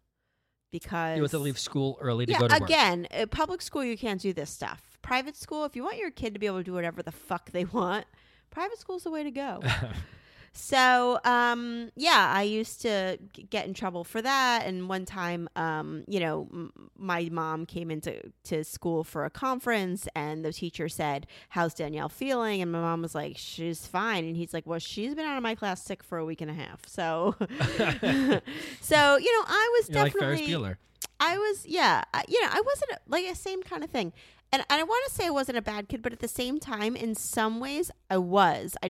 [SPEAKER 1] Because
[SPEAKER 2] You have to leave school early to
[SPEAKER 1] yeah,
[SPEAKER 2] go to work.
[SPEAKER 1] again, uh, public school you can't do this stuff. Private school, if you want your kid to be able to do whatever the fuck they want, private school's the way to go. So, um, yeah, I used to g- get in trouble for that. And one time, um, you know, m- my mom came into to school for a conference, and the teacher said, "How's Danielle feeling?" And my mom was like, "She's fine." And he's like, "Well, she's been out of my class sick for a week and a half." So, so you know, I was
[SPEAKER 2] You're like
[SPEAKER 1] definitely.
[SPEAKER 2] Bueller.
[SPEAKER 1] I was, yeah, I, you know, I wasn't like the same kind of thing. And, and I want to say I wasn't a bad kid, but at the same time, in some ways, I was. I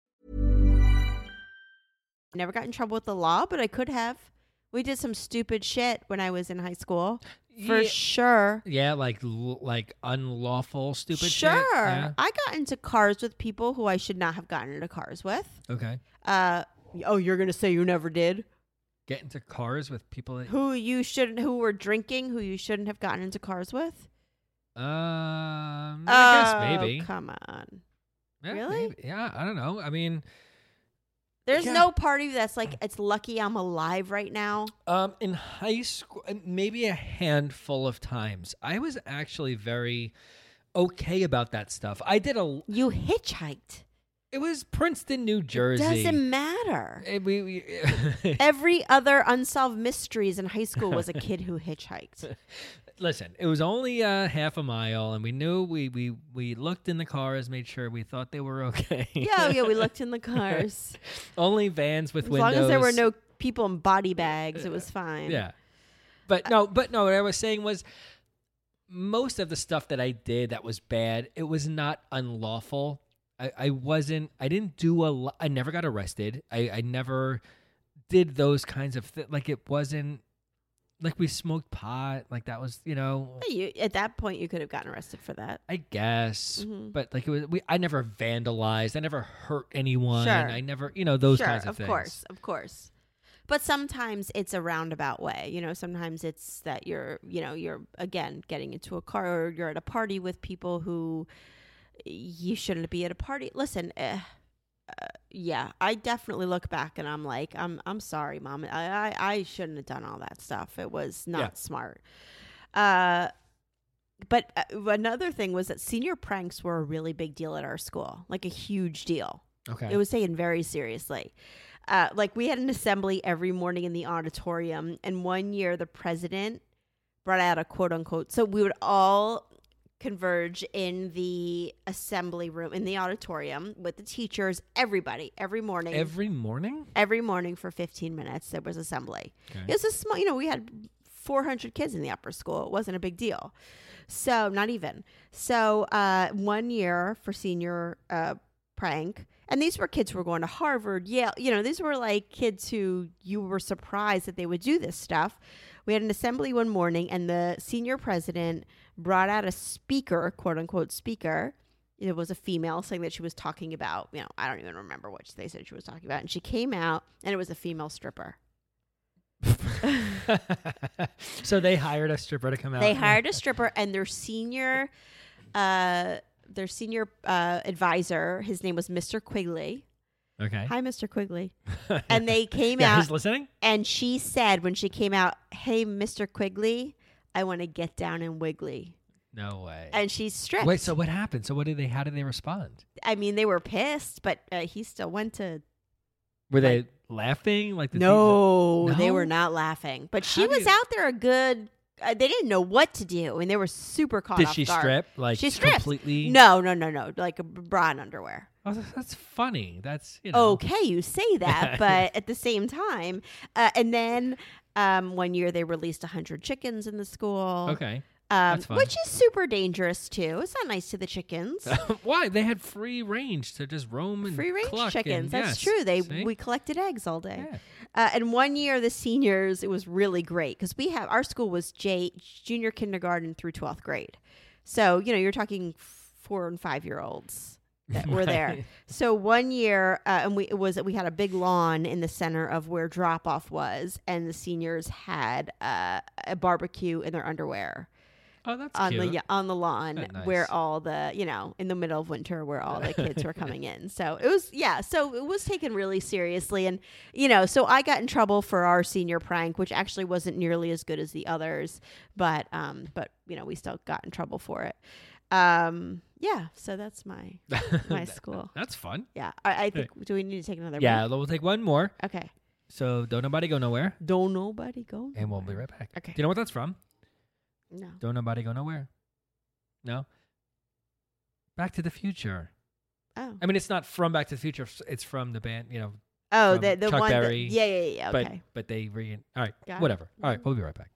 [SPEAKER 1] Never got in trouble with the law, but I could have. We did some stupid shit when I was in high school, for
[SPEAKER 2] Yeah.
[SPEAKER 1] sure.
[SPEAKER 2] Yeah, like like unlawful stupid
[SPEAKER 1] sure,
[SPEAKER 2] shit. Yeah.
[SPEAKER 1] I got into cars with people who I should not have gotten into cars with.
[SPEAKER 2] Okay.
[SPEAKER 1] Uh, oh, you're gonna say you never did?
[SPEAKER 2] Get into cars with people that
[SPEAKER 1] Who you shouldn't, who were drinking, who you shouldn't have gotten into cars with?
[SPEAKER 2] um I
[SPEAKER 1] Oh,
[SPEAKER 2] guess maybe.
[SPEAKER 1] Come on.
[SPEAKER 2] Yeah,
[SPEAKER 1] really?
[SPEAKER 2] maybe. Yeah, I don't know. I mean,
[SPEAKER 1] There's
[SPEAKER 2] Yeah.
[SPEAKER 1] no party that's like it's lucky I'm alive right now.
[SPEAKER 2] Um, in high school, maybe a handful of times, I was actually very okay about that stuff. I did a.
[SPEAKER 1] You hitchhiked.
[SPEAKER 2] It was Princeton, New Jersey.
[SPEAKER 1] Doesn't matter.
[SPEAKER 2] Eh, we, we,
[SPEAKER 1] Every other unsolved mysteries in high school was a kid who hitchhiked.
[SPEAKER 2] listen, it was only uh, half a mile, and we knew we we we looked in the cars, made sure we thought they were okay.
[SPEAKER 1] yeah, yeah, we looked in the cars.
[SPEAKER 2] only vans with
[SPEAKER 1] As
[SPEAKER 2] windows.
[SPEAKER 1] As long as there were no people in body bags, it was fine.
[SPEAKER 2] Yeah. But no, but no, what I was saying was most of the stuff that I did that was bad, it was not unlawful. I, I wasn't I didn't do a lot I never got arrested. I, I never did those kinds of things. like it wasn't like we smoked pot, like that was, you know,
[SPEAKER 1] You, at that point, you could have gotten arrested for that.
[SPEAKER 2] I guess.
[SPEAKER 1] Mhm.
[SPEAKER 2] But like it was we I never vandalized, I never hurt anyone.
[SPEAKER 1] Sure.
[SPEAKER 2] I never, you know, those
[SPEAKER 1] sure,
[SPEAKER 2] kinds of, things.
[SPEAKER 1] of course, of course. But sometimes it's a roundabout way. You know, sometimes it's that you're, you know, you're again getting into a car or you're at a party with people who you shouldn't be at a party. Listen, eh, uh, yeah, I definitely look back and I'm like, I'm, I'm sorry, mom. I, I, I shouldn't have done all that stuff. It was not
[SPEAKER 2] Yeah.
[SPEAKER 1] smart. Uh, but uh, another thing was that senior pranks were a really big deal at our school, like a huge deal.
[SPEAKER 2] Okay.
[SPEAKER 1] It was taken very seriously. Uh, like we had an assembly every morning in the auditorium, and one year the president brought out a quote unquote. So we would all converge in the assembly room in the auditorium with the teachers, everybody, every morning.
[SPEAKER 2] Every morning?
[SPEAKER 1] every morning for 15 minutes there was assembly.
[SPEAKER 2] Okay.
[SPEAKER 1] It was a small, you know, we had 400 kids in the upper school. It wasn't a big deal. So, not even. So, uh, one year for senior uh, prank, and these were kids who were going to Harvard, Yale, you know, these were like kids who you were surprised that they would do this stuff. We had an assembly one morning, and the senior president brought out a speaker, quote unquote speaker. It was a female saying that she was talking about, you know, I don't even remember what they said she was talking about. And she came out, and it was a female stripper.
[SPEAKER 2] so they hired a stripper to come out.
[SPEAKER 1] They hired a stripper, and their senior, uh, their senior uh, advisor, his name was Mr. Quigley.
[SPEAKER 2] Okay.
[SPEAKER 1] Hi, Mr. Quigley. And they came
[SPEAKER 2] yeah,
[SPEAKER 1] out,
[SPEAKER 2] he's listening.
[SPEAKER 1] and she said when she came out, "Hey, Mr. Quigley, I want to get down and wiggly."
[SPEAKER 2] No way.
[SPEAKER 1] And she's stripped.
[SPEAKER 2] Wait. So what happened? So what did they? How did they respond?
[SPEAKER 1] I mean, they were pissed, but uh, he still went to.
[SPEAKER 2] Were they laughing? Like the
[SPEAKER 1] No, they
[SPEAKER 2] No?
[SPEAKER 1] were not laughing. But she
[SPEAKER 2] How
[SPEAKER 1] was
[SPEAKER 2] you-
[SPEAKER 1] out there a good. Uh, they didn't know what to do, and they were super caught
[SPEAKER 2] Did she
[SPEAKER 1] guard.
[SPEAKER 2] strip? Like
[SPEAKER 1] She stripped.
[SPEAKER 2] completely?
[SPEAKER 1] No, no, no, no. Like a bra and underwear.
[SPEAKER 2] Oh, that's- that's funny. That's you know.
[SPEAKER 1] Okay, you say that, but at the same time, uh, and then um, one year they released hundred chickens in the school.
[SPEAKER 2] Okay.
[SPEAKER 1] um, which is super dangerous too. It's not nice to the chickens.
[SPEAKER 2] Why? They had free range to just roam and
[SPEAKER 1] Free range chickens.
[SPEAKER 2] and-
[SPEAKER 1] That's
[SPEAKER 2] yes.
[SPEAKER 1] true. They
[SPEAKER 2] See?
[SPEAKER 1] we collected eggs all day.
[SPEAKER 2] Yeah.
[SPEAKER 1] Uh, and one year, the seniors, it was really great because we have our school was J junior kindergarten through twelfth grade, so you know you're talking four and five year olds that were there. So one year, uh, and we it was we had a big lawn in the center of where drop off was, and the seniors had uh, a barbecue in their underwear
[SPEAKER 2] Oh, that's
[SPEAKER 1] on
[SPEAKER 2] cute.
[SPEAKER 1] the on the lawn
[SPEAKER 2] nice.
[SPEAKER 1] where all the you know in the middle of winter where all the kids were coming in. So it was yeah, so it was taken really seriously, and you know, so I got in trouble for our senior prank, which actually wasn't nearly as good as the others, but um, but you know, we still got in trouble for it. Um, yeah, so that's my my school.
[SPEAKER 2] That's fun.
[SPEAKER 1] Yeah, I, I think. Do we need to take another?
[SPEAKER 2] Yeah,
[SPEAKER 1] break?
[SPEAKER 2] we'll take one more.
[SPEAKER 1] Okay.
[SPEAKER 2] So don't nobody go nowhere,
[SPEAKER 1] Don't nobody go.
[SPEAKER 2] and we'll be right back.
[SPEAKER 1] Okay.
[SPEAKER 2] Do you know what that's from?
[SPEAKER 1] No.
[SPEAKER 2] Don't nobody go nowhere. No. Back to the Future.
[SPEAKER 1] Oh.
[SPEAKER 2] I mean, it's not from Back to the Future. It's from the band. You know,
[SPEAKER 1] Oh, the the
[SPEAKER 2] Chuck
[SPEAKER 1] one. that-
[SPEAKER 2] Berry,
[SPEAKER 1] yeah, yeah, yeah. Okay.
[SPEAKER 2] but they re. All right,
[SPEAKER 1] Got it.
[SPEAKER 2] whatever. All right, mm-hmm. we'll be right back.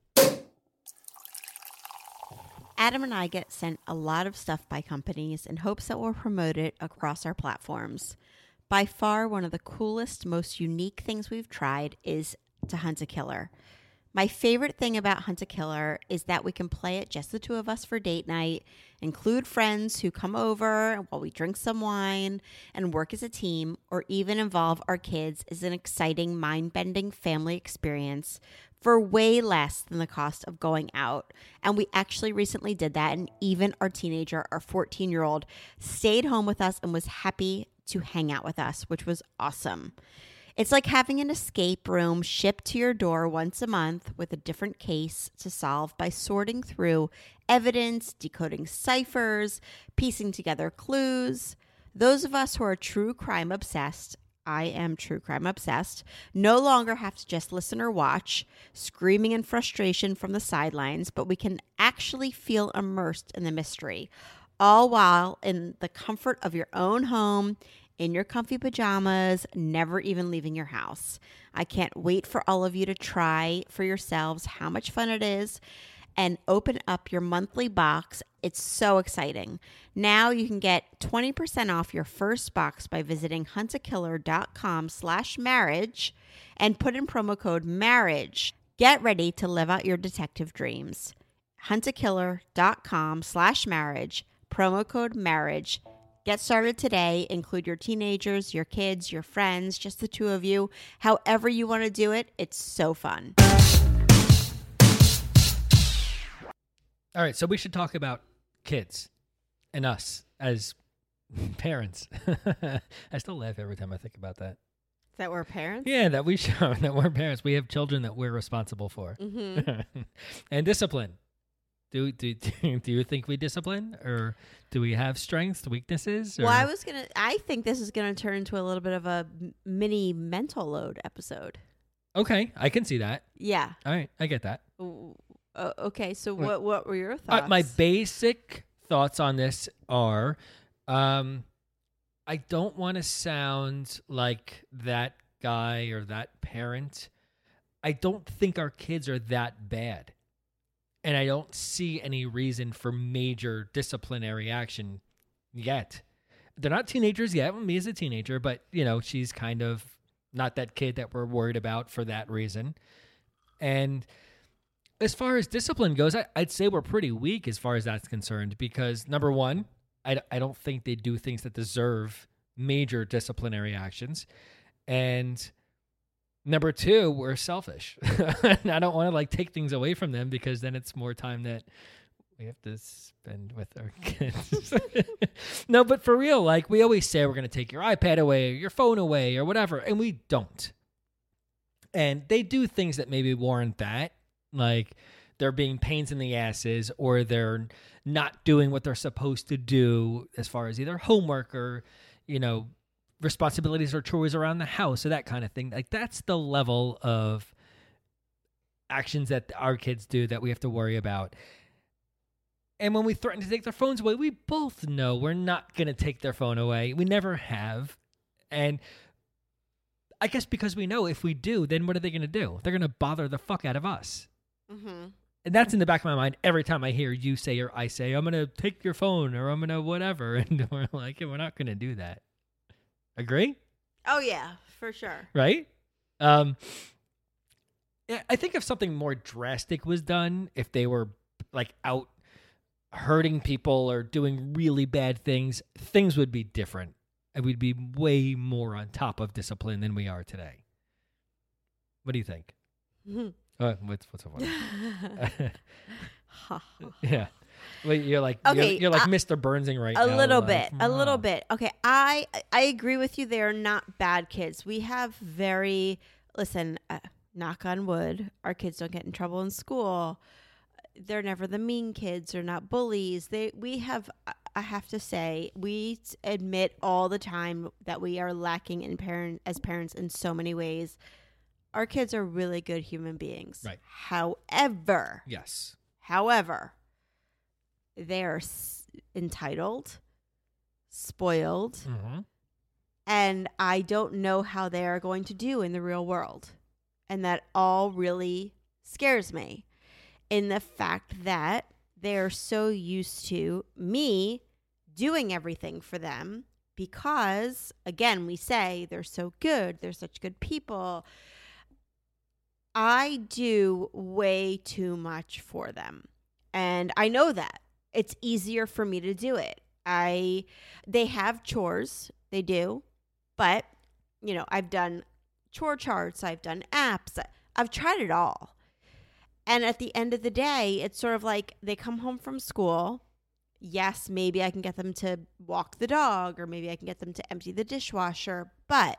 [SPEAKER 1] Adam and I get sent a lot of stuff by companies in hopes that we'll promote it across our platforms. By far, one of the coolest, most unique things we've tried is to hunt a killer. My favorite thing about Hunt a Killer is that we can play it just the two of us for date night, include friends who come over while we drink some wine and work as a team, or even involve our kids is an exciting, mind bending family experience for way less than the cost of going out. And we actually recently did that, and even our teenager, our 14 year old, stayed home with us and was happy to hang out with us, which was awesome. It's like having an escape room shipped to your door once a month with a different case to solve by sorting through evidence, decoding ciphers, piecing together clues. Those of us who are true crime obsessed, I am true crime obsessed, no longer have to just listen or watch, screaming in frustration from the sidelines, but we can actually feel immersed in the mystery, all while in the comfort of your own home in your comfy pajamas, never even leaving your house. I can't wait for all of you to try for yourselves how much fun it is and open up your monthly box. It's so exciting. Now you can get 20% off your first box by visiting huntakiller.com slash marriage and put in promo code marriage. Get ready to live out your detective dreams. huntakiller.com slash marriage, promo code marriage. Get started today. Include your teenagers, your kids, your friends, just the two of you. However, you want to do it, it's so fun.
[SPEAKER 2] All right, so we should talk about kids and us as parents. I still laugh every time I think about that.
[SPEAKER 1] that we're parents?
[SPEAKER 2] Yeah, that we show that we're parents. We have children that we're responsible for.
[SPEAKER 1] Mm-hmm.
[SPEAKER 2] and discipline. Do, do do you think we discipline or do we have strengths, weaknesses? Or?
[SPEAKER 1] Well, I was gonna. I think this is gonna turn into a little bit of a mini mental load episode.
[SPEAKER 2] okay, I can see that.
[SPEAKER 1] Yeah.
[SPEAKER 2] All right, I get that.
[SPEAKER 1] Uh, okay. So what what were your
[SPEAKER 2] Uh,
[SPEAKER 1] thoughts?
[SPEAKER 2] my basic thoughts on this are um, I don't want to sound like that guy or that parent. I don't think our kids are that bad. And I don't see any reason for major disciplinary action yet. They're not teenagers yet. Me as a teenager, but you know, she's kind of not that kid that we're worried about for that reason. And as far as discipline goes, I, I'd say we're pretty weak as far as that's concerned because number one, I, I don't think they do things that deserve major disciplinary actions. And number two, we're selfish. and I don't want to like take things away from them because then it's more time that we have to spend with our kids. no, but for real, like we always say, we're going to take your iPad away, or your phone away, or whatever, and we don't. And they do things that maybe warrant that, like they're being pains in the asses, or they're not doing what they're supposed to do as far as either homework or, you know, responsibilities or chores around the house or that kind of thing. Like that's the level of actions that our kids do that we have to worry about. And when we threaten to take their phones away, we both know we're not going to take their phone away. We never have. And I guess because we know if we do, then what are they going to do? They're going to bother the fuck out of us.
[SPEAKER 1] Mm-hmm.
[SPEAKER 2] And that's in the back of my mind every time I hear you say or I say, I'm going to take your phone or I'm going to whatever. And we're like, we're not going to do that. Agree?
[SPEAKER 1] Oh yeah, for sure.
[SPEAKER 2] right? Um, yeah, I think if something more drastic was done, if they were like out hurting people or doing really bad things, things would be different, and we'd be way more on top of discipline than we are today. What do you think?
[SPEAKER 1] Mhm.
[SPEAKER 2] Uh, what's what's so funny? Yeah, Wait, you're like
[SPEAKER 1] Okay,
[SPEAKER 2] you're, you're like
[SPEAKER 1] uh,
[SPEAKER 2] Mr. Burnsing right now.
[SPEAKER 1] a
[SPEAKER 2] now.
[SPEAKER 1] little
[SPEAKER 2] like,
[SPEAKER 1] bit a little bit okay i i agree with you they're not bad kids we have very listen uh, knock on wood our kids don't get in trouble in school they're never the mean kids they're not bullies they we have i have to say we admit all the time that we are lacking in parent as parents in so many ways our kids are really good human beings
[SPEAKER 2] Right.
[SPEAKER 1] however
[SPEAKER 2] Yes.
[SPEAKER 1] However, they are s- entitled, spoiled,
[SPEAKER 2] hmm
[SPEAKER 1] and I don't know how they are going to do in the real world. And that all really scares me in the fact that they are so used to me doing everything for them because again, we say they're so good, they're such good people. I do way too much for them. And I know that. It's easier for me to do it. I they have chores, they do. But, you know, I've done chore charts, I've done apps. I've tried it all. And at the end of the day, it's sort of like they come home from school. Yes, maybe I can get them to walk the dog or maybe I can get them to empty the dishwasher, but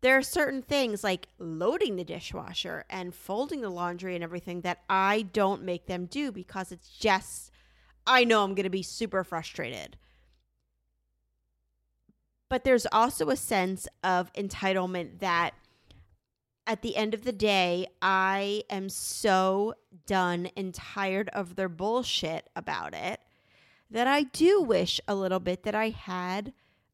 [SPEAKER 1] there are certain things like loading the dishwasher and folding the laundry and everything that I don't make them do because it's just, I know I'm going to be super frustrated. But there's also a sense of entitlement that at the end of the day, I am so done and tired of their bullshit about it that I do wish a little bit that I had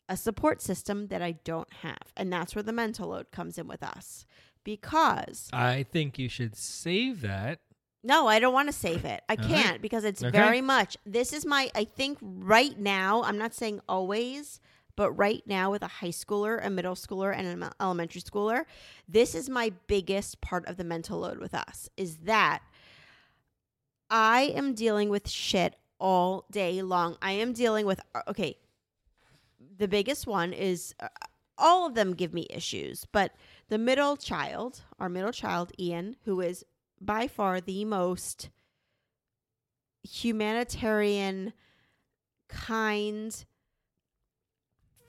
[SPEAKER 1] a support system that I don't have. And that's where the mental load comes in with us. Because
[SPEAKER 2] I think you should save that.
[SPEAKER 1] no, I don't want to save it. I
[SPEAKER 2] All right.
[SPEAKER 1] can't because it's
[SPEAKER 2] Okay.
[SPEAKER 1] very much. This is my, I think right now, I'm not saying always, but right now with a high schooler, a middle schooler, and an elementary schooler, this is my biggest part of the mental load with us is that I am dealing with shit all day long. I am dealing with, okay, the biggest one is uh, all of them give me issues, but the middle child, our middle child, Ian, who is by far the most humanitarian, kind,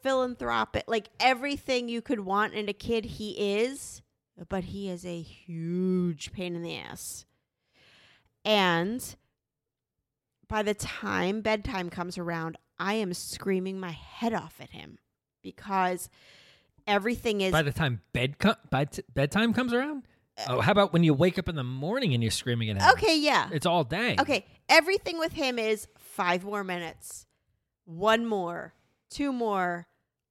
[SPEAKER 1] philanthropic, like everything you could want in a kid, he is, but he is a huge pain in the ass. And by the time bedtime comes around, I am screaming my head off at him because everything is
[SPEAKER 2] By the time bed co- by t- bedtime comes around? Uh, oh, how about when you wake up in the morning and you're screaming at him?
[SPEAKER 1] okay, yeah.
[SPEAKER 2] It's all day.
[SPEAKER 1] Okay, everything with him is five more minutes, one more, two more.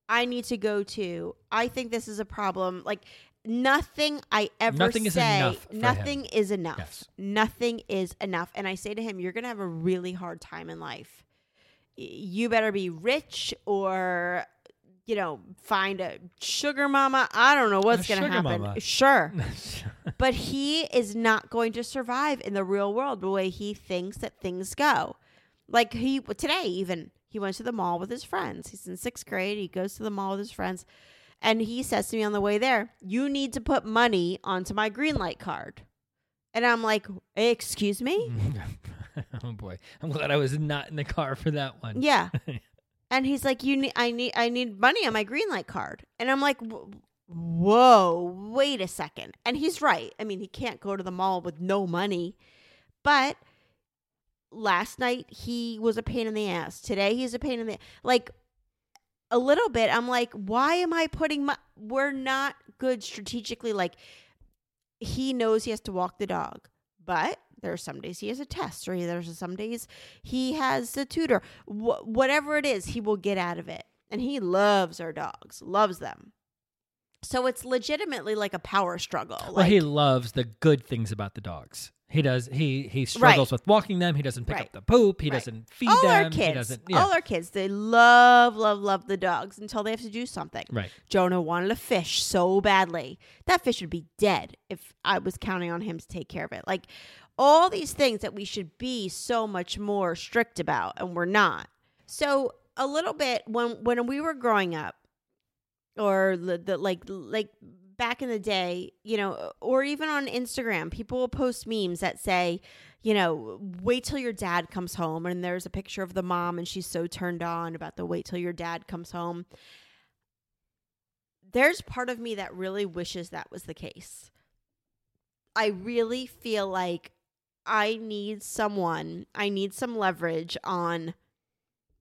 [SPEAKER 1] I need to go to. I think this is a problem. Like nothing I ever
[SPEAKER 2] Nothing is
[SPEAKER 1] say.
[SPEAKER 2] enough for
[SPEAKER 1] nothing is enough.
[SPEAKER 2] Yes.
[SPEAKER 1] Nothing is enough. And I say to him, "You're gonna have a really hard time in life. You better be rich or." You know, find a sugar mama. I don't know what's going to happen.
[SPEAKER 2] mama.
[SPEAKER 1] Sure but he is not going to survive in the real world the way he thinks that things go. Like he today, even he went to the mall with his friends. He's in sixth grade. He goes to the mall with his friends, and he says to me on the way there, "You need to put money onto my Greenlight card." And I'm like, "Excuse me."
[SPEAKER 2] oh boy, I'm glad I was not in the car for that one.
[SPEAKER 1] Yeah. And he's like, "You need, I need, I need money on my Greenlight card." And I'm like, "Whoa, wait a second. And he's right. I mean, he can't go to the mall with no money. But last night he was a pain in the ass. Today he's a pain in the like a little bit. I'm like, why am I putting my? We're not good strategically. Like he knows he has to walk the dog, but there are some days he has a test, or there's some days he has a tutor. Wh- whatever it is, he will get out of it, and he loves our dogs, loves them. So it's legitimately like a power struggle.
[SPEAKER 2] Well,
[SPEAKER 1] Like,
[SPEAKER 2] he loves the good things about the dogs. He does. He he struggles with walking them. He doesn't pick
[SPEAKER 1] Right.
[SPEAKER 2] up the poop. He
[SPEAKER 1] Right.
[SPEAKER 2] doesn't feed
[SPEAKER 1] all
[SPEAKER 2] them.
[SPEAKER 1] our
[SPEAKER 2] He
[SPEAKER 1] kids,
[SPEAKER 2] doesn't. Yeah.
[SPEAKER 1] all our kids, they love, love, love the dogs until they have to do something.
[SPEAKER 2] right.
[SPEAKER 1] Jonah wanted a fish so badly. That fish would be dead if I was counting on him to take care of it. Like all these things that we should be so much more strict about, and we're not. So a little bit when when we were growing up, or the, the like like back in the day, you know, or even on Instagram, people will post memes that say, you know, wait till your dad comes home, and there's a picture of the mom, and she's so turned on about the wait till your dad comes home there's part of me that really wishes that was the case. I really feel like I need someone, I need some leverage on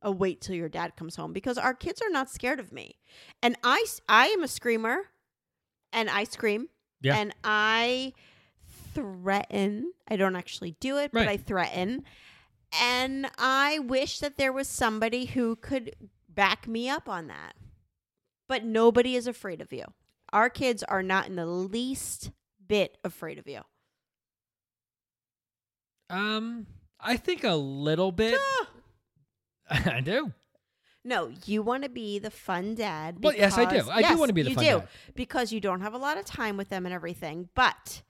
[SPEAKER 1] a wait till your dad comes home because our kids are not scared of me. And I I am a screamer and I scream
[SPEAKER 2] Yeah.
[SPEAKER 1] and I threaten. I don't actually do it, but I threaten. And I wish that there was somebody who could back me up on that but nobody is afraid of you. Our kids are not in the least bit afraid of you.
[SPEAKER 2] Um, I think a little bit. I do.
[SPEAKER 1] No, you want to be the fun dad.
[SPEAKER 2] Well, yes, I do. I do wanna be the
[SPEAKER 1] you
[SPEAKER 2] fun
[SPEAKER 1] do,
[SPEAKER 2] dad.
[SPEAKER 1] because you don't have a lot of time with them and everything. But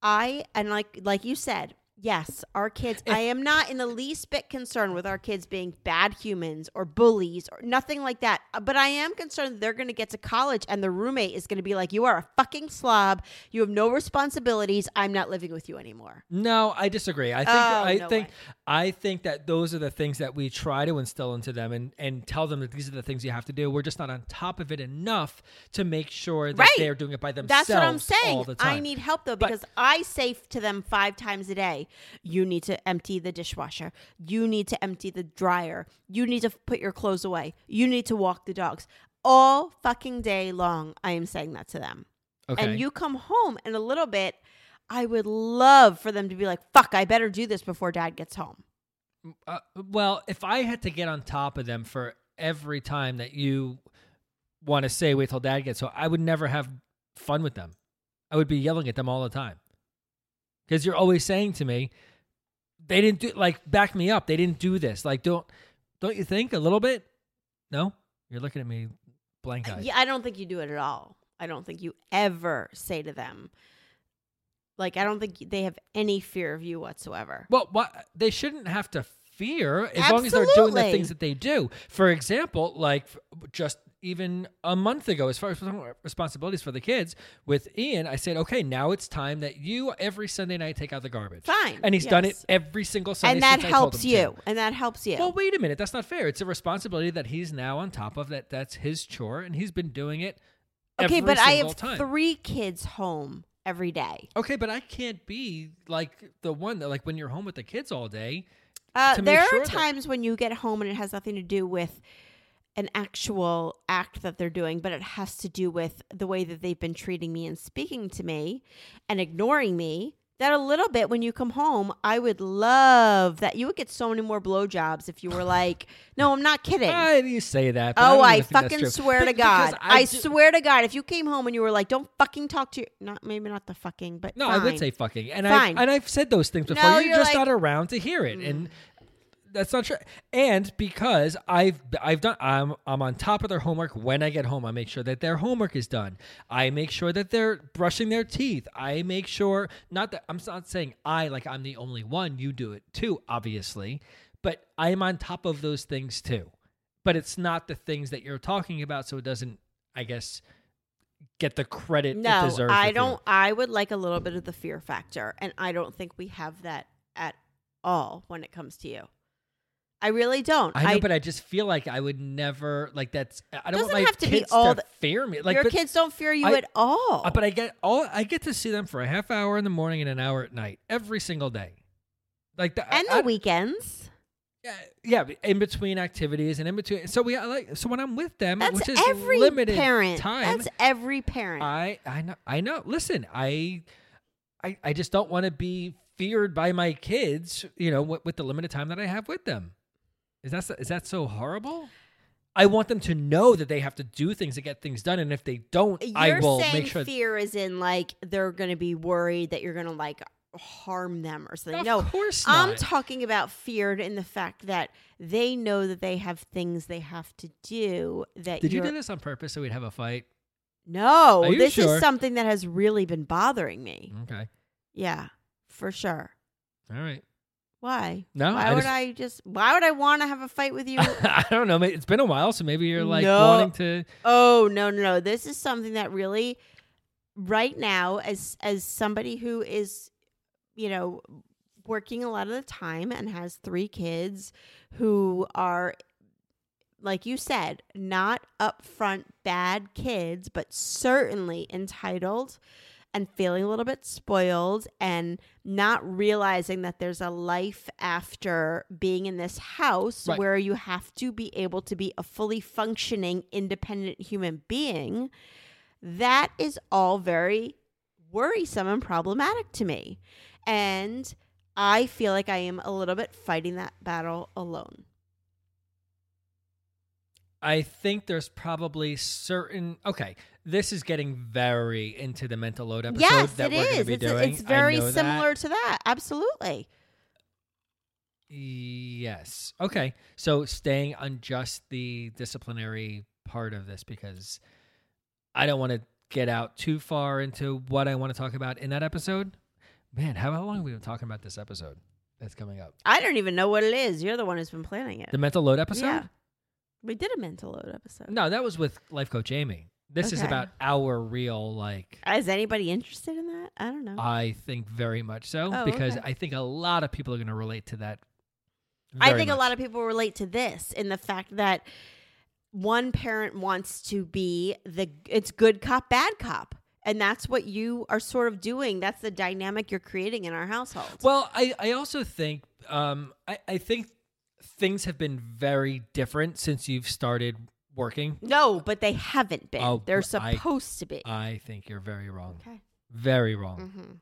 [SPEAKER 1] I and like like you said, yes, our kids. I am not in the least bit concerned with our kids being bad humans or bullies or nothing like that. Uh, But I am concerned they're going to get to college and the roommate is going to be like, "You are a fucking slob. You have no responsibilities. I'm not living with you anymore."
[SPEAKER 2] No, I disagree. I think
[SPEAKER 1] Oh,
[SPEAKER 2] I
[SPEAKER 1] no
[SPEAKER 2] think
[SPEAKER 1] way.
[SPEAKER 2] I think that those are the things that we try to instill into them and and tell them that these are the things you have to do. We're just not on top of it enough to make sure that
[SPEAKER 1] Right.
[SPEAKER 2] they're doing it by themselves.
[SPEAKER 1] That's what I'm saying.
[SPEAKER 2] All the time.
[SPEAKER 1] I need help though
[SPEAKER 2] But-
[SPEAKER 1] because I say to them five times a day, you need to empty the dishwasher. You need to empty the dryer. You need to put your clothes away. You need to walk the dogs. All fucking day long, I am saying that to them.
[SPEAKER 2] Okay.
[SPEAKER 1] And you come home in a little bit, I would love for them to be like, fuck, I better do this before dad gets home.
[SPEAKER 2] Uh, well, if I had to get on top of them for every time that you want to say wait till dad gets home, I would never have fun with them. I would be yelling at them all the time. Because you're always saying to me, they didn't do like back me up. They didn't do this. Like don't don't you think a little bit? No? You're looking at me blank eyed.
[SPEAKER 1] Yeah, I don't think you do it at all. I don't think you ever say to them, like, I don't think they have any fear of you whatsoever.
[SPEAKER 2] Well, what they shouldn't have to fear as long as they're doing the things that they do. For example, like just even a month ago, as far as responsibilities for the kids with Ian, I said, okay, now it's time that you every Sunday night take out the garbage.
[SPEAKER 1] Fine,
[SPEAKER 2] and he's done it every single Sunday.
[SPEAKER 1] and that
[SPEAKER 2] since I told
[SPEAKER 1] helps you.
[SPEAKER 2] to.
[SPEAKER 1] And that helps you.
[SPEAKER 2] Well, wait a minute. That's not fair. It's a responsibility that he's now on top of. That that's his chore, and he's been doing it.
[SPEAKER 1] okay, but I have
[SPEAKER 2] time.
[SPEAKER 1] three kids home every day.
[SPEAKER 2] Okay, but I can't be like the one that like when you're home with the kids all day.
[SPEAKER 1] Uh, there
[SPEAKER 2] sure
[SPEAKER 1] are times when you get home and it has nothing to do with an actual act that they're doing, but it has to do with the way that they've been treating me and speaking to me and ignoring me. That a little bit when you come home, I would love that. You would get so many more blowjobs if you were like, no, I'm not kidding.
[SPEAKER 2] Why do you say that?
[SPEAKER 1] Oh, I,
[SPEAKER 2] that's
[SPEAKER 1] fucking swear
[SPEAKER 2] But
[SPEAKER 1] to God. I,
[SPEAKER 2] do-
[SPEAKER 1] swear to God, if you came home and you were like, don't fucking talk to your, not maybe not the fucking, but
[SPEAKER 2] No, I would say fucking, and
[SPEAKER 1] Fine.
[SPEAKER 2] I and I've said those things before.
[SPEAKER 1] No,
[SPEAKER 2] you're,
[SPEAKER 1] you're
[SPEAKER 2] just
[SPEAKER 1] like-
[SPEAKER 2] not around to hear it, and mm. That's not true. And because I've I've done, I'm I'm on top of their homework when I get home. I make sure that their homework is done. I make sure that they're brushing their teeth. I make sure not that I'm not saying I like I'm the only one. You do it too, obviously, but I'm on top of those things too. But it's not the things that you're talking about, so it doesn't, I guess, get the credit it
[SPEAKER 1] No,
[SPEAKER 2] deserves.
[SPEAKER 1] I don't. I would like a little bit of the fear factor, and I don't think we have that at all when it comes to you. I really don't.
[SPEAKER 2] I know, but I just feel like I would never like that's. I don't want my
[SPEAKER 1] have to be all
[SPEAKER 2] to
[SPEAKER 1] the-
[SPEAKER 2] fear me. Like
[SPEAKER 1] your
[SPEAKER 2] but,
[SPEAKER 1] kids don't fear you
[SPEAKER 2] I-
[SPEAKER 1] at all.
[SPEAKER 2] uh, but I get all I get to see them for a half hour in the morning and an hour at night every single day. Like the,
[SPEAKER 1] and
[SPEAKER 2] I,
[SPEAKER 1] the weekends.
[SPEAKER 2] yeah, yeah, in between activities and in between. So we I like so when I'm with them,
[SPEAKER 1] That's
[SPEAKER 2] which is
[SPEAKER 1] every
[SPEAKER 2] limited
[SPEAKER 1] parent.
[SPEAKER 2] time.
[SPEAKER 1] That's every parent.
[SPEAKER 2] I I know I know. Listen, I I I just don't want to be feared by my kids. You know, with, with the limited time that I have with them. Is that so- is that so horrible? I want them to know that they have to do things to get things done, and if they don't,
[SPEAKER 1] You're
[SPEAKER 2] I will
[SPEAKER 1] saying
[SPEAKER 2] make sure.
[SPEAKER 1] fear is in like they're going to be worried that you're going to like harm them or something.
[SPEAKER 2] Of
[SPEAKER 1] no,
[SPEAKER 2] course
[SPEAKER 1] I'm talking about feared in the fact that they know that they have things they have to do. That
[SPEAKER 2] Did you do this on purpose so we'd have a fight?
[SPEAKER 1] No, this
[SPEAKER 2] sure?
[SPEAKER 1] is something that has really been bothering me.
[SPEAKER 2] Okay,
[SPEAKER 1] Yeah, for sure.
[SPEAKER 2] all right.
[SPEAKER 1] Why?
[SPEAKER 2] No,
[SPEAKER 1] why
[SPEAKER 2] I
[SPEAKER 1] would
[SPEAKER 2] just-
[SPEAKER 1] I just? Why would I want to have a fight with you?
[SPEAKER 2] I don't know. It's been a while, so maybe you're like
[SPEAKER 1] No.
[SPEAKER 2] wanting to.
[SPEAKER 1] Oh no, no, no. This is something that really right now as as somebody who is you know working a lot of the time and has three kids who are like you said, not upfront bad kids, but certainly entitled and feeling a little bit spoiled and not realizing that there's a life after being in this house
[SPEAKER 2] Right.
[SPEAKER 1] where you have to be able to be a fully functioning, independent human being. That is all very worrisome and problematic to me. And I feel like I am a little bit fighting that battle alone.
[SPEAKER 2] I think there's probably certain. Okay, this is getting very into the mental load episode
[SPEAKER 1] yes,
[SPEAKER 2] that
[SPEAKER 1] it
[SPEAKER 2] we're going to be
[SPEAKER 1] It's,
[SPEAKER 2] doing.
[SPEAKER 1] it's very
[SPEAKER 2] know that.
[SPEAKER 1] similar to that. Absolutely.
[SPEAKER 2] Yes. Okay. So staying on just the disciplinary part of this because I don't want to get out too far into what I want to talk about in that episode. Man, how, how long have we been talking about this episode that's coming up?
[SPEAKER 1] I don't even know what it is. You're the one who's been planning it.
[SPEAKER 2] The mental load episode?
[SPEAKER 1] Yeah. We did a mental load episode.
[SPEAKER 2] No, that was with life coach Amy. This is about our real like
[SPEAKER 1] Is anybody interested in that? I don't know.
[SPEAKER 2] I think very much so
[SPEAKER 1] Oh,
[SPEAKER 2] because
[SPEAKER 1] okay.
[SPEAKER 2] I think a lot of people are going to relate to that.
[SPEAKER 1] I think a lot of people relate to this in the fact that one parent wants to be the it's good cop bad cop and that's what you are sort of doing that's the dynamic you're creating in our household
[SPEAKER 2] Well, I, I also think um, I, I think things have been very different since you've started working.
[SPEAKER 1] no but they haven't been
[SPEAKER 2] Oh,
[SPEAKER 1] they're
[SPEAKER 2] I-
[SPEAKER 1] supposed to be
[SPEAKER 2] I think you're very wrong.
[SPEAKER 1] okay
[SPEAKER 2] Very wrong.
[SPEAKER 1] Mm-hmm.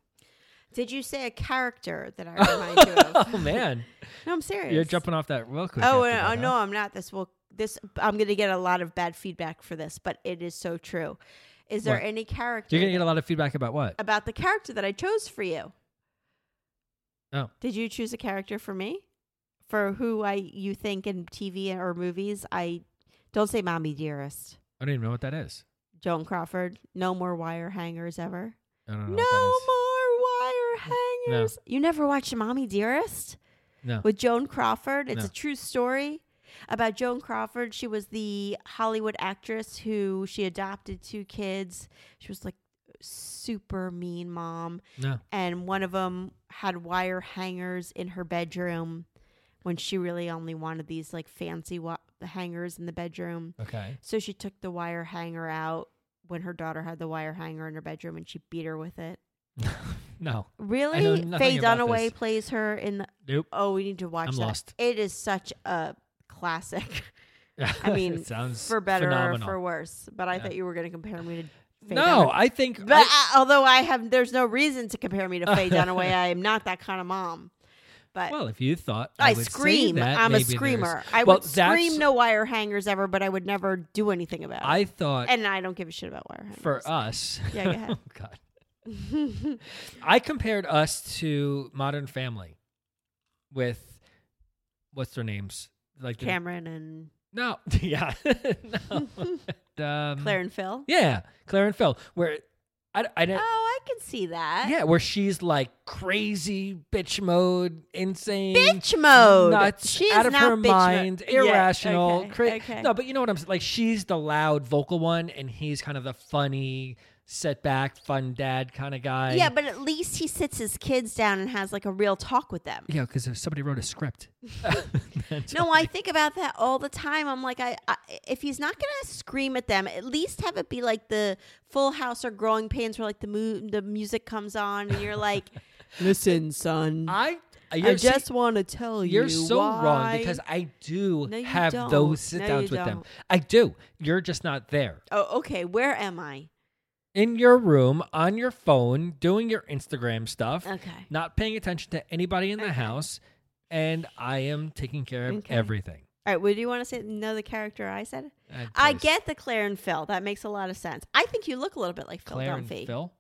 [SPEAKER 1] did you say a character that i remind you of
[SPEAKER 2] oh man,
[SPEAKER 1] no i'm serious
[SPEAKER 2] you're jumping off that real quick.
[SPEAKER 1] Oh
[SPEAKER 2] after
[SPEAKER 1] uh, no. I'm not. This will this. I'm going to get a lot of bad feedback for this, but it is so true. Is there
[SPEAKER 2] What?
[SPEAKER 1] any character
[SPEAKER 2] You're gonna get a lot of feedback about what?
[SPEAKER 1] about the character that I chose for you?
[SPEAKER 2] Oh,
[SPEAKER 1] Did you choose a character for me? For who I you think in TV or movies? I don't say "mommy dearest."
[SPEAKER 2] I don't even know what that is.
[SPEAKER 1] Joan Crawford. No more wire hangers ever.
[SPEAKER 2] I don't know.
[SPEAKER 1] No more wire hangers. You never watched "Mommy Dearest"?
[SPEAKER 2] No.
[SPEAKER 1] with Joan Crawford. It's
[SPEAKER 2] No.
[SPEAKER 1] a true story about Joan Crawford. She was the Hollywood actress who she adopted two kids. She was like super mean mom,
[SPEAKER 2] No.
[SPEAKER 1] and one of them had wire hangers in her bedroom when she really only wanted these like fancy wa- hangers in the bedroom.
[SPEAKER 2] Okay.
[SPEAKER 1] So she took the wire hanger out when her daughter had the wire hanger in her bedroom and she beat her with it.
[SPEAKER 2] no.
[SPEAKER 1] Really? Faye Dunaway
[SPEAKER 2] this.
[SPEAKER 1] plays her in the
[SPEAKER 2] Nope.
[SPEAKER 1] Oh, we need to watch
[SPEAKER 2] I'm
[SPEAKER 1] that.
[SPEAKER 2] lost.
[SPEAKER 1] It is such a classic. I mean,
[SPEAKER 2] sounds
[SPEAKER 1] for better
[SPEAKER 2] phenomenal.
[SPEAKER 1] or for worse. But I
[SPEAKER 2] Yeah.
[SPEAKER 1] thought you were going to compare me to Faye
[SPEAKER 2] No,
[SPEAKER 1] Dunaway.
[SPEAKER 2] I think.
[SPEAKER 1] But
[SPEAKER 2] I-
[SPEAKER 1] I, although I have, there's no reason to compare me to Faye Dunaway. I am not that kind of mom. But
[SPEAKER 2] well, if you thought I,
[SPEAKER 1] I, scream.
[SPEAKER 2] that,
[SPEAKER 1] I'm a screamer. I
[SPEAKER 2] well,
[SPEAKER 1] would scream no wire hangers ever, but I would never do anything about it.
[SPEAKER 2] I thought
[SPEAKER 1] and I don't give a shit about wire hangers.
[SPEAKER 2] for us.
[SPEAKER 1] Yeah, go ahead.
[SPEAKER 2] oh God. I compared us to Modern Family with what's their names? Like the-
[SPEAKER 1] Cameron and
[SPEAKER 2] no, yeah, no. um,
[SPEAKER 1] Claire and Phil.
[SPEAKER 2] Yeah, Claire and Phil. Where I, I didn't.
[SPEAKER 1] Oh, I can see that.
[SPEAKER 2] Yeah, where she's like crazy bitch mode, insane,
[SPEAKER 1] Bitch mode.
[SPEAKER 2] nuts,
[SPEAKER 1] She's
[SPEAKER 2] out of her mind,
[SPEAKER 1] Yeah,
[SPEAKER 2] irrational.
[SPEAKER 1] okay,
[SPEAKER 2] cra-
[SPEAKER 1] okay.
[SPEAKER 2] No, but you know what I'm saying? Like she's the loud vocal one, and he's kind of the funny, set back, fun dad kind of guy.
[SPEAKER 1] Yeah, but at least he sits his kids down and has like a real talk with them.
[SPEAKER 2] yeah, because if somebody wrote a script.
[SPEAKER 1] No, I think about that all the time. I'm like, I, I if he's not gonna scream at them, at least have it be like the Full House or Growing Pains, where like the mu- the music comes on and you're like, "Listen, son,
[SPEAKER 2] I.
[SPEAKER 1] Uh, I
[SPEAKER 2] You're, see,
[SPEAKER 1] just want to tell you."
[SPEAKER 2] you're so wrong because I do
[SPEAKER 1] No,
[SPEAKER 2] have
[SPEAKER 1] don't.
[SPEAKER 2] those sit
[SPEAKER 1] No,
[SPEAKER 2] downs
[SPEAKER 1] you
[SPEAKER 2] with them.
[SPEAKER 1] don't.
[SPEAKER 2] I do. You're just not there.
[SPEAKER 1] Oh, okay. Where am I?
[SPEAKER 2] In your room on your phone doing your Instagram stuff,
[SPEAKER 1] Okay.
[SPEAKER 2] not paying attention to anybody in the
[SPEAKER 1] Okay.
[SPEAKER 2] house, and I am taking care of
[SPEAKER 1] Okay.
[SPEAKER 2] everything.
[SPEAKER 1] All right. What do you want to say? Know the character I said?
[SPEAKER 2] Uh,
[SPEAKER 1] I get the Claire and Phil. That makes a lot of sense. I think you look a little bit like Phil
[SPEAKER 2] Claire and Phil.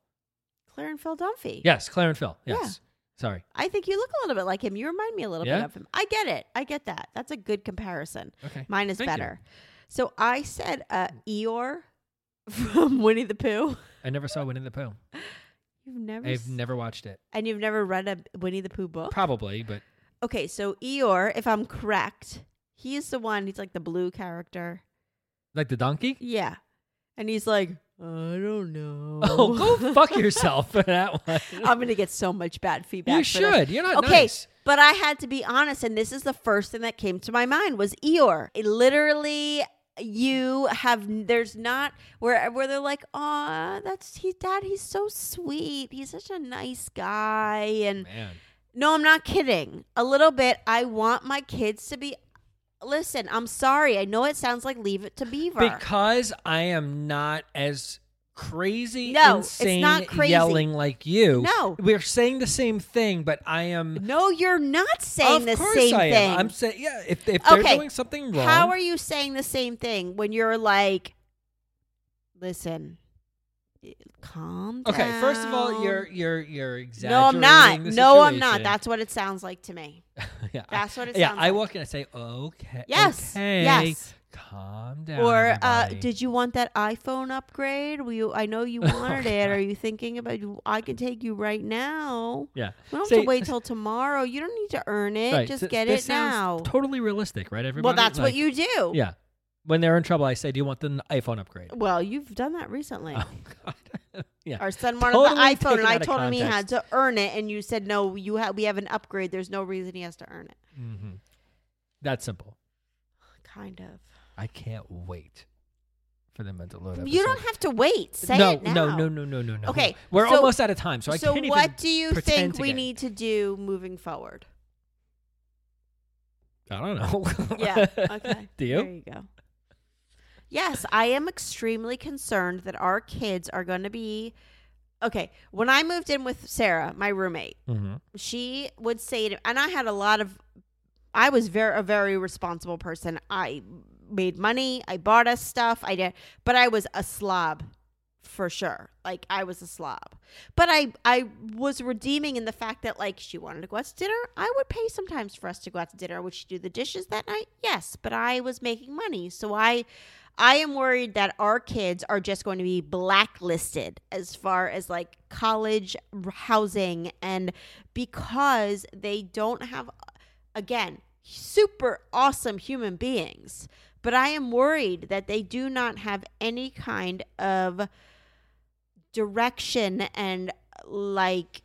[SPEAKER 1] Claire and Phil Dunphy.
[SPEAKER 2] Yes, Claire and Phil.
[SPEAKER 1] Yeah.
[SPEAKER 2] Yes. Sorry.
[SPEAKER 1] I think you look a little bit like him. You remind me a little bit of him. I get it. I get that. That's a good comparison.
[SPEAKER 2] Okay.
[SPEAKER 1] Mine is
[SPEAKER 2] Thank you.
[SPEAKER 1] better. So I said uh, Eeyore from Winnie the Pooh.
[SPEAKER 2] I never saw Winnie the Pooh.
[SPEAKER 1] You've never,
[SPEAKER 2] I've
[SPEAKER 1] s-
[SPEAKER 2] never watched it.
[SPEAKER 1] and you've never read a Winnie the Pooh book.
[SPEAKER 2] Probably, but
[SPEAKER 1] Okay, so Eeyore, if I'm correct, he's the one. He's like the blue character.
[SPEAKER 2] like the donkey.
[SPEAKER 1] Yeah, and he's like, I don't know.
[SPEAKER 2] Oh, go fuck yourself for that one.
[SPEAKER 1] I'm gonna get so much bad feedback.
[SPEAKER 2] You
[SPEAKER 1] for this.
[SPEAKER 2] should. You're not
[SPEAKER 1] okay,
[SPEAKER 2] nice.
[SPEAKER 1] but I had to be honest, and this is the first thing that came to my mind was Eeyore. It literally, you have there's not where where they're like, oh, that's he, dad. He's so sweet. He's such a nice guy, and
[SPEAKER 2] Man.
[SPEAKER 1] no, I'm not kidding. A little bit. I want my kids to be. Listen, I'm sorry. I know it sounds like Leave It to Beaver.
[SPEAKER 2] Because I am not as crazy,
[SPEAKER 1] No, it's not crazy.
[SPEAKER 2] yelling like you.
[SPEAKER 1] No.
[SPEAKER 2] we're saying the same thing, but I am.
[SPEAKER 1] no, you're not saying
[SPEAKER 2] of
[SPEAKER 1] the
[SPEAKER 2] course
[SPEAKER 1] same
[SPEAKER 2] I
[SPEAKER 1] thing.
[SPEAKER 2] am. I'm saying, yeah. If if they're doing something wrong,
[SPEAKER 1] How are you saying the same thing when you're like, listen, calm down?
[SPEAKER 2] okay? First of all, you're you're you're exaggerating.
[SPEAKER 1] No, I'm not. No, I'm not. That's what it sounds like to me.
[SPEAKER 2] yeah.
[SPEAKER 1] That's what it
[SPEAKER 2] yeah, I
[SPEAKER 1] like.
[SPEAKER 2] walk in. I say, okay.
[SPEAKER 1] Yes.
[SPEAKER 2] Okay,
[SPEAKER 1] Yes.
[SPEAKER 2] Calm down.
[SPEAKER 1] Or uh, did you want that iPhone upgrade? Will you, I know you wanted it. Are you thinking about? I can take you right now.
[SPEAKER 2] Yeah.
[SPEAKER 1] We don't
[SPEAKER 2] Say-
[SPEAKER 1] have to wait till tomorrow. You don't need to earn it.
[SPEAKER 2] Right,
[SPEAKER 1] Just
[SPEAKER 2] th-
[SPEAKER 1] get it now.
[SPEAKER 2] Totally realistic, right? Everybody.
[SPEAKER 1] well, that's
[SPEAKER 2] Like,
[SPEAKER 1] what you do.
[SPEAKER 2] Yeah. When they're in trouble, I say, "Do you want the iPhone upgrade?"
[SPEAKER 1] Well, you've done that recently.
[SPEAKER 2] Oh God. yeah.
[SPEAKER 1] Our son wanted
[SPEAKER 2] Totally
[SPEAKER 1] the iPhone, and I told him he had to earn it, and you said no. You have we have an upgrade. There's no reason he has to earn it.
[SPEAKER 2] hmm That's simple.
[SPEAKER 1] Kind of.
[SPEAKER 2] I can't wait for the mental load.
[SPEAKER 1] You don't have to wait. Say
[SPEAKER 2] no,
[SPEAKER 1] it now.
[SPEAKER 2] no, no, no, no, no, no.
[SPEAKER 1] Okay,
[SPEAKER 2] we're
[SPEAKER 1] so-
[SPEAKER 2] almost out of time, so I
[SPEAKER 1] so
[SPEAKER 2] can't even.
[SPEAKER 1] So what do you think we need to do moving forward?
[SPEAKER 2] I don't know.
[SPEAKER 1] Yeah. Okay.
[SPEAKER 2] do you?
[SPEAKER 1] There you go. Yes, I am extremely concerned that our kids are going to be. Okay, when I moved in with Sarah, my roommate,
[SPEAKER 2] hmm
[SPEAKER 1] she would say to, and I had a lot of. I was very a very responsible person. I made money. I bought us stuff. I did, but I was a slob for sure. Like I was a slob. But I I was redeeming in the fact that like she wanted to go out to dinner. I would pay sometimes for us to go out to dinner. Would she do the dishes that night? Yes, but I was making money. So I I am worried that our kids are just going to be blacklisted as far as like college housing and because they don't have again super awesome human beings but i am worried that they do not have any kind of direction and like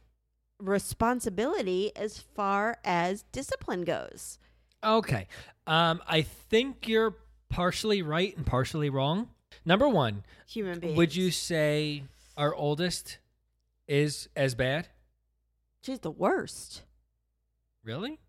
[SPEAKER 1] responsibility as far as discipline goes
[SPEAKER 2] Okay. Um, I think you're partially right and partially wrong. Number one,
[SPEAKER 1] human beings
[SPEAKER 2] would you say our oldest is as bad?
[SPEAKER 1] she's the worst
[SPEAKER 2] Really?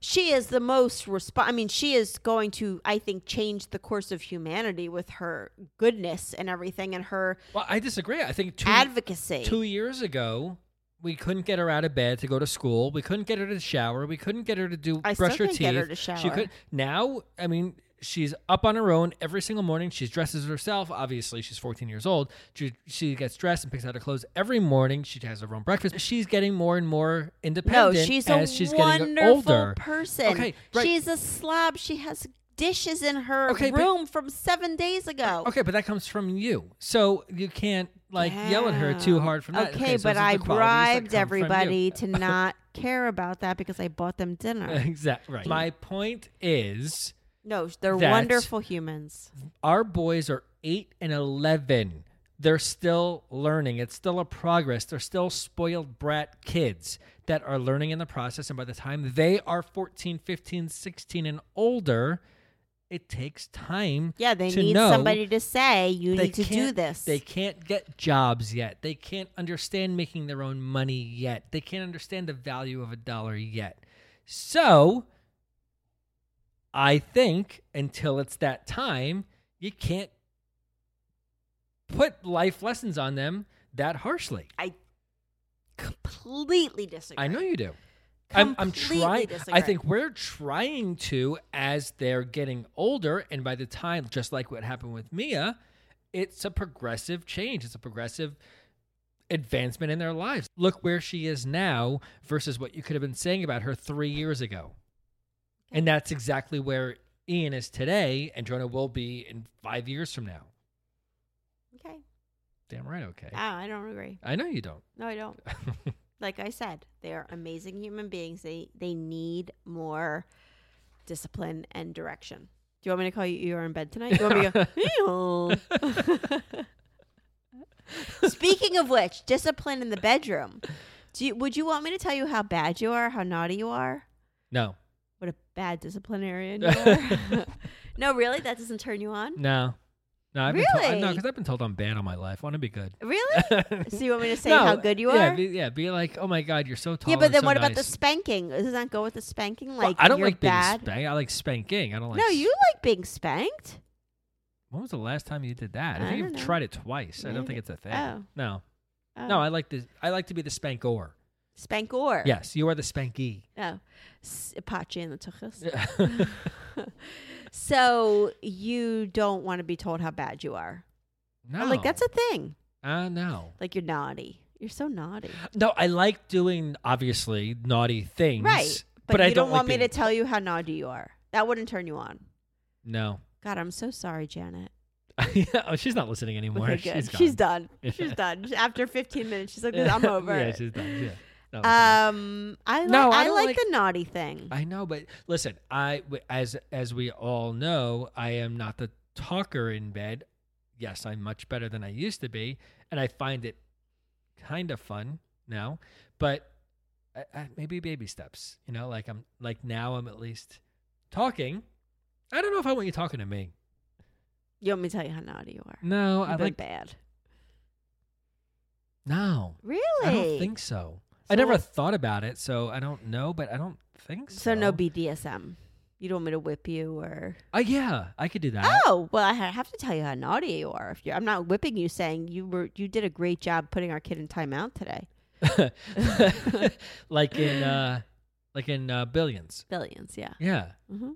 [SPEAKER 1] She is the most resp- I mean, she is going to, I think, change the course of humanity with her goodness and everything and her
[SPEAKER 2] Well, I disagree. I think two
[SPEAKER 1] advocacy.
[SPEAKER 2] two years ago, we couldn't get her out of bed to go to school. We couldn't get her to shower. We couldn't get her to do
[SPEAKER 1] I
[SPEAKER 2] brush her teeth.
[SPEAKER 1] her to
[SPEAKER 2] She could now. I mean, she's up on her own every single morning. She dresses herself. Obviously, she's 14 years old. She she gets dressed and picks out her clothes every morning. She has her own breakfast. She's getting more and more independent no,
[SPEAKER 1] she's a
[SPEAKER 2] as she's getting
[SPEAKER 1] wonderful
[SPEAKER 2] older.
[SPEAKER 1] person.
[SPEAKER 2] Okay, right.
[SPEAKER 1] She's a slob. She has dishes in her
[SPEAKER 2] Okay, but-
[SPEAKER 1] room from seven days ago.
[SPEAKER 2] Okay, but that comes from you, so you can't like yell at her too hard from that.
[SPEAKER 1] Okay,
[SPEAKER 2] so
[SPEAKER 1] but I
[SPEAKER 2] the qualities that
[SPEAKER 1] bribed
[SPEAKER 2] come from you.
[SPEAKER 1] everybody to not care about that because I bought them dinner.
[SPEAKER 2] exactly right. My point is.
[SPEAKER 1] No, they're
[SPEAKER 2] That-
[SPEAKER 1] wonderful humans.
[SPEAKER 2] our boys are 8 and 11 they're still learning. It's still a progress. They're still spoiled brat kids that are learning in the process. And by the time they are 14 15 16 and older it takes time
[SPEAKER 1] Yeah, they need somebody to say you need to do this.
[SPEAKER 2] they can't get jobs yet. They can't understand making their own money yet. They can't understand the value of a dollar yet. So i think until it's that time you can't put life lessons on them that harshly
[SPEAKER 1] I completely disagree.
[SPEAKER 2] i know you do I'm, I'm trying. I think we're trying to as they're getting older, and by the time, just like what happened with Mia, it's a progressive change. It's a progressive advancement in their lives. Look where she is now versus what you could have been saying about her three years ago, and that's exactly where Ian is today, and Jonah will be in five years from now.
[SPEAKER 1] Okay.
[SPEAKER 2] Damn right. Okay.
[SPEAKER 1] Ah, I don't agree.
[SPEAKER 2] I know you don't.
[SPEAKER 1] No, I don't. like I said, they are amazing human beings. They they need more discipline and direction. Do you want me to call you? You're in bed tonight. You want me to go? Speaking of which, discipline in the bedroom. Do you, would you want me to tell you how bad you are, how naughty you are,
[SPEAKER 2] no.
[SPEAKER 1] Bad disciplinarian no, really, that doesn't turn you on.
[SPEAKER 2] No. No. I've been told, no, because I've been told I'm bad all my life. I want to be good.
[SPEAKER 1] Really? so you want me to say
[SPEAKER 2] No,
[SPEAKER 1] how good you
[SPEAKER 2] yeah,
[SPEAKER 1] are?
[SPEAKER 2] Be, yeah, be like, oh my god, you're so tall.
[SPEAKER 1] yeah, but
[SPEAKER 2] and
[SPEAKER 1] then
[SPEAKER 2] so
[SPEAKER 1] what about the
[SPEAKER 2] nice."
[SPEAKER 1] spanking? Doesn't that go with the spanking?
[SPEAKER 2] Well,
[SPEAKER 1] Like
[SPEAKER 2] I don't
[SPEAKER 1] you're
[SPEAKER 2] like being
[SPEAKER 1] bad.
[SPEAKER 2] spanked. I like spanking. I don't like.
[SPEAKER 1] no, you like being spanked.
[SPEAKER 2] When was the last time you did that? I,
[SPEAKER 1] I
[SPEAKER 2] think
[SPEAKER 1] don't
[SPEAKER 2] you've
[SPEAKER 1] know.
[SPEAKER 2] tried it twice. I don't think it's a thing.
[SPEAKER 1] Oh.
[SPEAKER 2] No,
[SPEAKER 1] Oh.
[SPEAKER 2] no, I like the I like to be the spankor.
[SPEAKER 1] Spankor.
[SPEAKER 2] Yes, you are the spanky.
[SPEAKER 1] Oh, a potch and the Tuchus. So you don't want to be told how bad you are. I'm like that's a thing.
[SPEAKER 2] uh, no.
[SPEAKER 1] Like you're naughty. You're so naughty.
[SPEAKER 2] No, I like doing obviously naughty things.
[SPEAKER 1] Right. But,
[SPEAKER 2] But I
[SPEAKER 1] you don't,
[SPEAKER 2] don't
[SPEAKER 1] want
[SPEAKER 2] like
[SPEAKER 1] me to tell you how naughty you are. That wouldn't turn you on.
[SPEAKER 2] No.
[SPEAKER 1] God, I'm so sorry, Janet.
[SPEAKER 2] oh, she's not listening anymore.
[SPEAKER 1] Okay.
[SPEAKER 2] She's,
[SPEAKER 1] She's, done. She's done. After 15 minutes, she's like, I'm over
[SPEAKER 2] yeah, she's done. Yeah.
[SPEAKER 1] Um, I, li-
[SPEAKER 2] No, I
[SPEAKER 1] I, like,
[SPEAKER 2] like-
[SPEAKER 1] the naughty thing.
[SPEAKER 2] I know, but listen, I as as we all know, I am not the talker in bed. Yes, I'm much better than I used to be, and I find it kind of fun now. But I, I, maybe baby steps, you know, like I'm like now I'm at least talking. I don't know if I want you talking to me.
[SPEAKER 1] you want me to tell you how naughty you are?
[SPEAKER 2] No,
[SPEAKER 1] You've
[SPEAKER 2] I like
[SPEAKER 1] bad.
[SPEAKER 2] No.
[SPEAKER 1] Really?
[SPEAKER 2] I don't think so. I never thought about it, so I don't know, but I don't think so.
[SPEAKER 1] So no BDSM. You don't want me to whip you or?
[SPEAKER 2] Uh, yeah, I could do that.
[SPEAKER 1] Oh well, I ha- have to tell you how naughty you are. If you're, I'm not whipping you, saying you were you did a great job putting our kid in timeout today.
[SPEAKER 2] like in uh like in uh billions
[SPEAKER 1] Billions, yeah.
[SPEAKER 2] yeah
[SPEAKER 1] hmm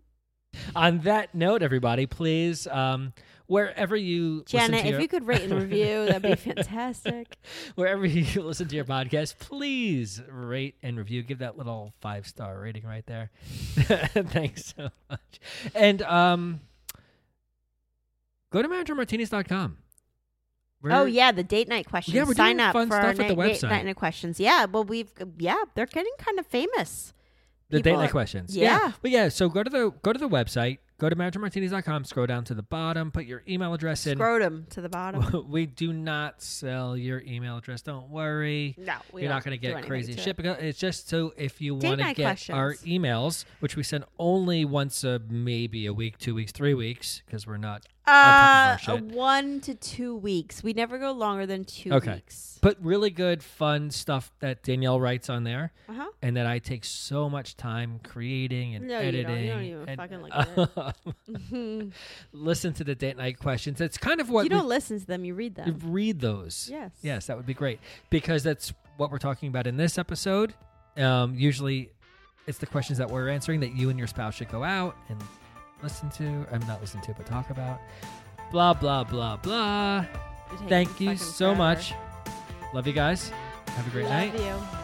[SPEAKER 2] on that note everybody please um wherever you listen
[SPEAKER 1] Janet,
[SPEAKER 2] to
[SPEAKER 1] if
[SPEAKER 2] your,
[SPEAKER 1] you could rate and review, that'd be fantastic.
[SPEAKER 2] wherever you listen to your podcast please rate and review give that little five star rating right there thanks so much and um go to managermartinez.com We're-
[SPEAKER 1] oh yeah, the date night questions.
[SPEAKER 2] Yeah, we're
[SPEAKER 1] Sign
[SPEAKER 2] doing
[SPEAKER 1] up
[SPEAKER 2] fun
[SPEAKER 1] for
[SPEAKER 2] stuff at the
[SPEAKER 1] night, date
[SPEAKER 2] website.
[SPEAKER 1] night questions. Yeah, well we've yeah they're getting kind of famous.
[SPEAKER 2] the date night questions.
[SPEAKER 1] Yeah.
[SPEAKER 2] But yeah, so go to the go to the website, go to managermartinez.com, scroll down to the bottom, put your email address in.
[SPEAKER 1] Scrotum to the bottom.
[SPEAKER 2] we do not sell your email address. Don't worry.
[SPEAKER 1] no, we
[SPEAKER 2] You're
[SPEAKER 1] don't
[SPEAKER 2] not going to get
[SPEAKER 1] anything
[SPEAKER 2] crazy
[SPEAKER 1] to
[SPEAKER 2] shit.
[SPEAKER 1] it.
[SPEAKER 2] because It's just so if you
[SPEAKER 1] Date
[SPEAKER 2] want to
[SPEAKER 1] night
[SPEAKER 2] get our
[SPEAKER 1] questions.
[SPEAKER 2] emails, which we send only once a maybe a week, two weeks, three weeks, because we're not.
[SPEAKER 1] Uh,
[SPEAKER 2] top of our
[SPEAKER 1] a
[SPEAKER 2] shit.
[SPEAKER 1] one to two weeks. We never go longer than two
[SPEAKER 2] Okay.
[SPEAKER 1] weeks.
[SPEAKER 2] But really good, fun stuff that Danielle writes on there,
[SPEAKER 1] Uh huh.
[SPEAKER 2] and that I take so much time creating and
[SPEAKER 1] No, you don't. You
[SPEAKER 2] editing.
[SPEAKER 1] don't even
[SPEAKER 2] and-
[SPEAKER 1] fucking look
[SPEAKER 2] Um, listen to the date night questions. It's kind of what
[SPEAKER 1] you don't listen to them. You read
[SPEAKER 2] you
[SPEAKER 1] them.
[SPEAKER 2] read those.
[SPEAKER 1] Yes.
[SPEAKER 2] Yes, that would be great because that's what we're talking about in this episode. Um, usually, it's the questions that we're answering that you and your spouse should go out and listen to. I'm not listen to, but talk about. Blah blah blah blah. Thank you so
[SPEAKER 1] forever.
[SPEAKER 2] much. Love you guys. Have a great
[SPEAKER 1] Love
[SPEAKER 2] night.
[SPEAKER 1] you.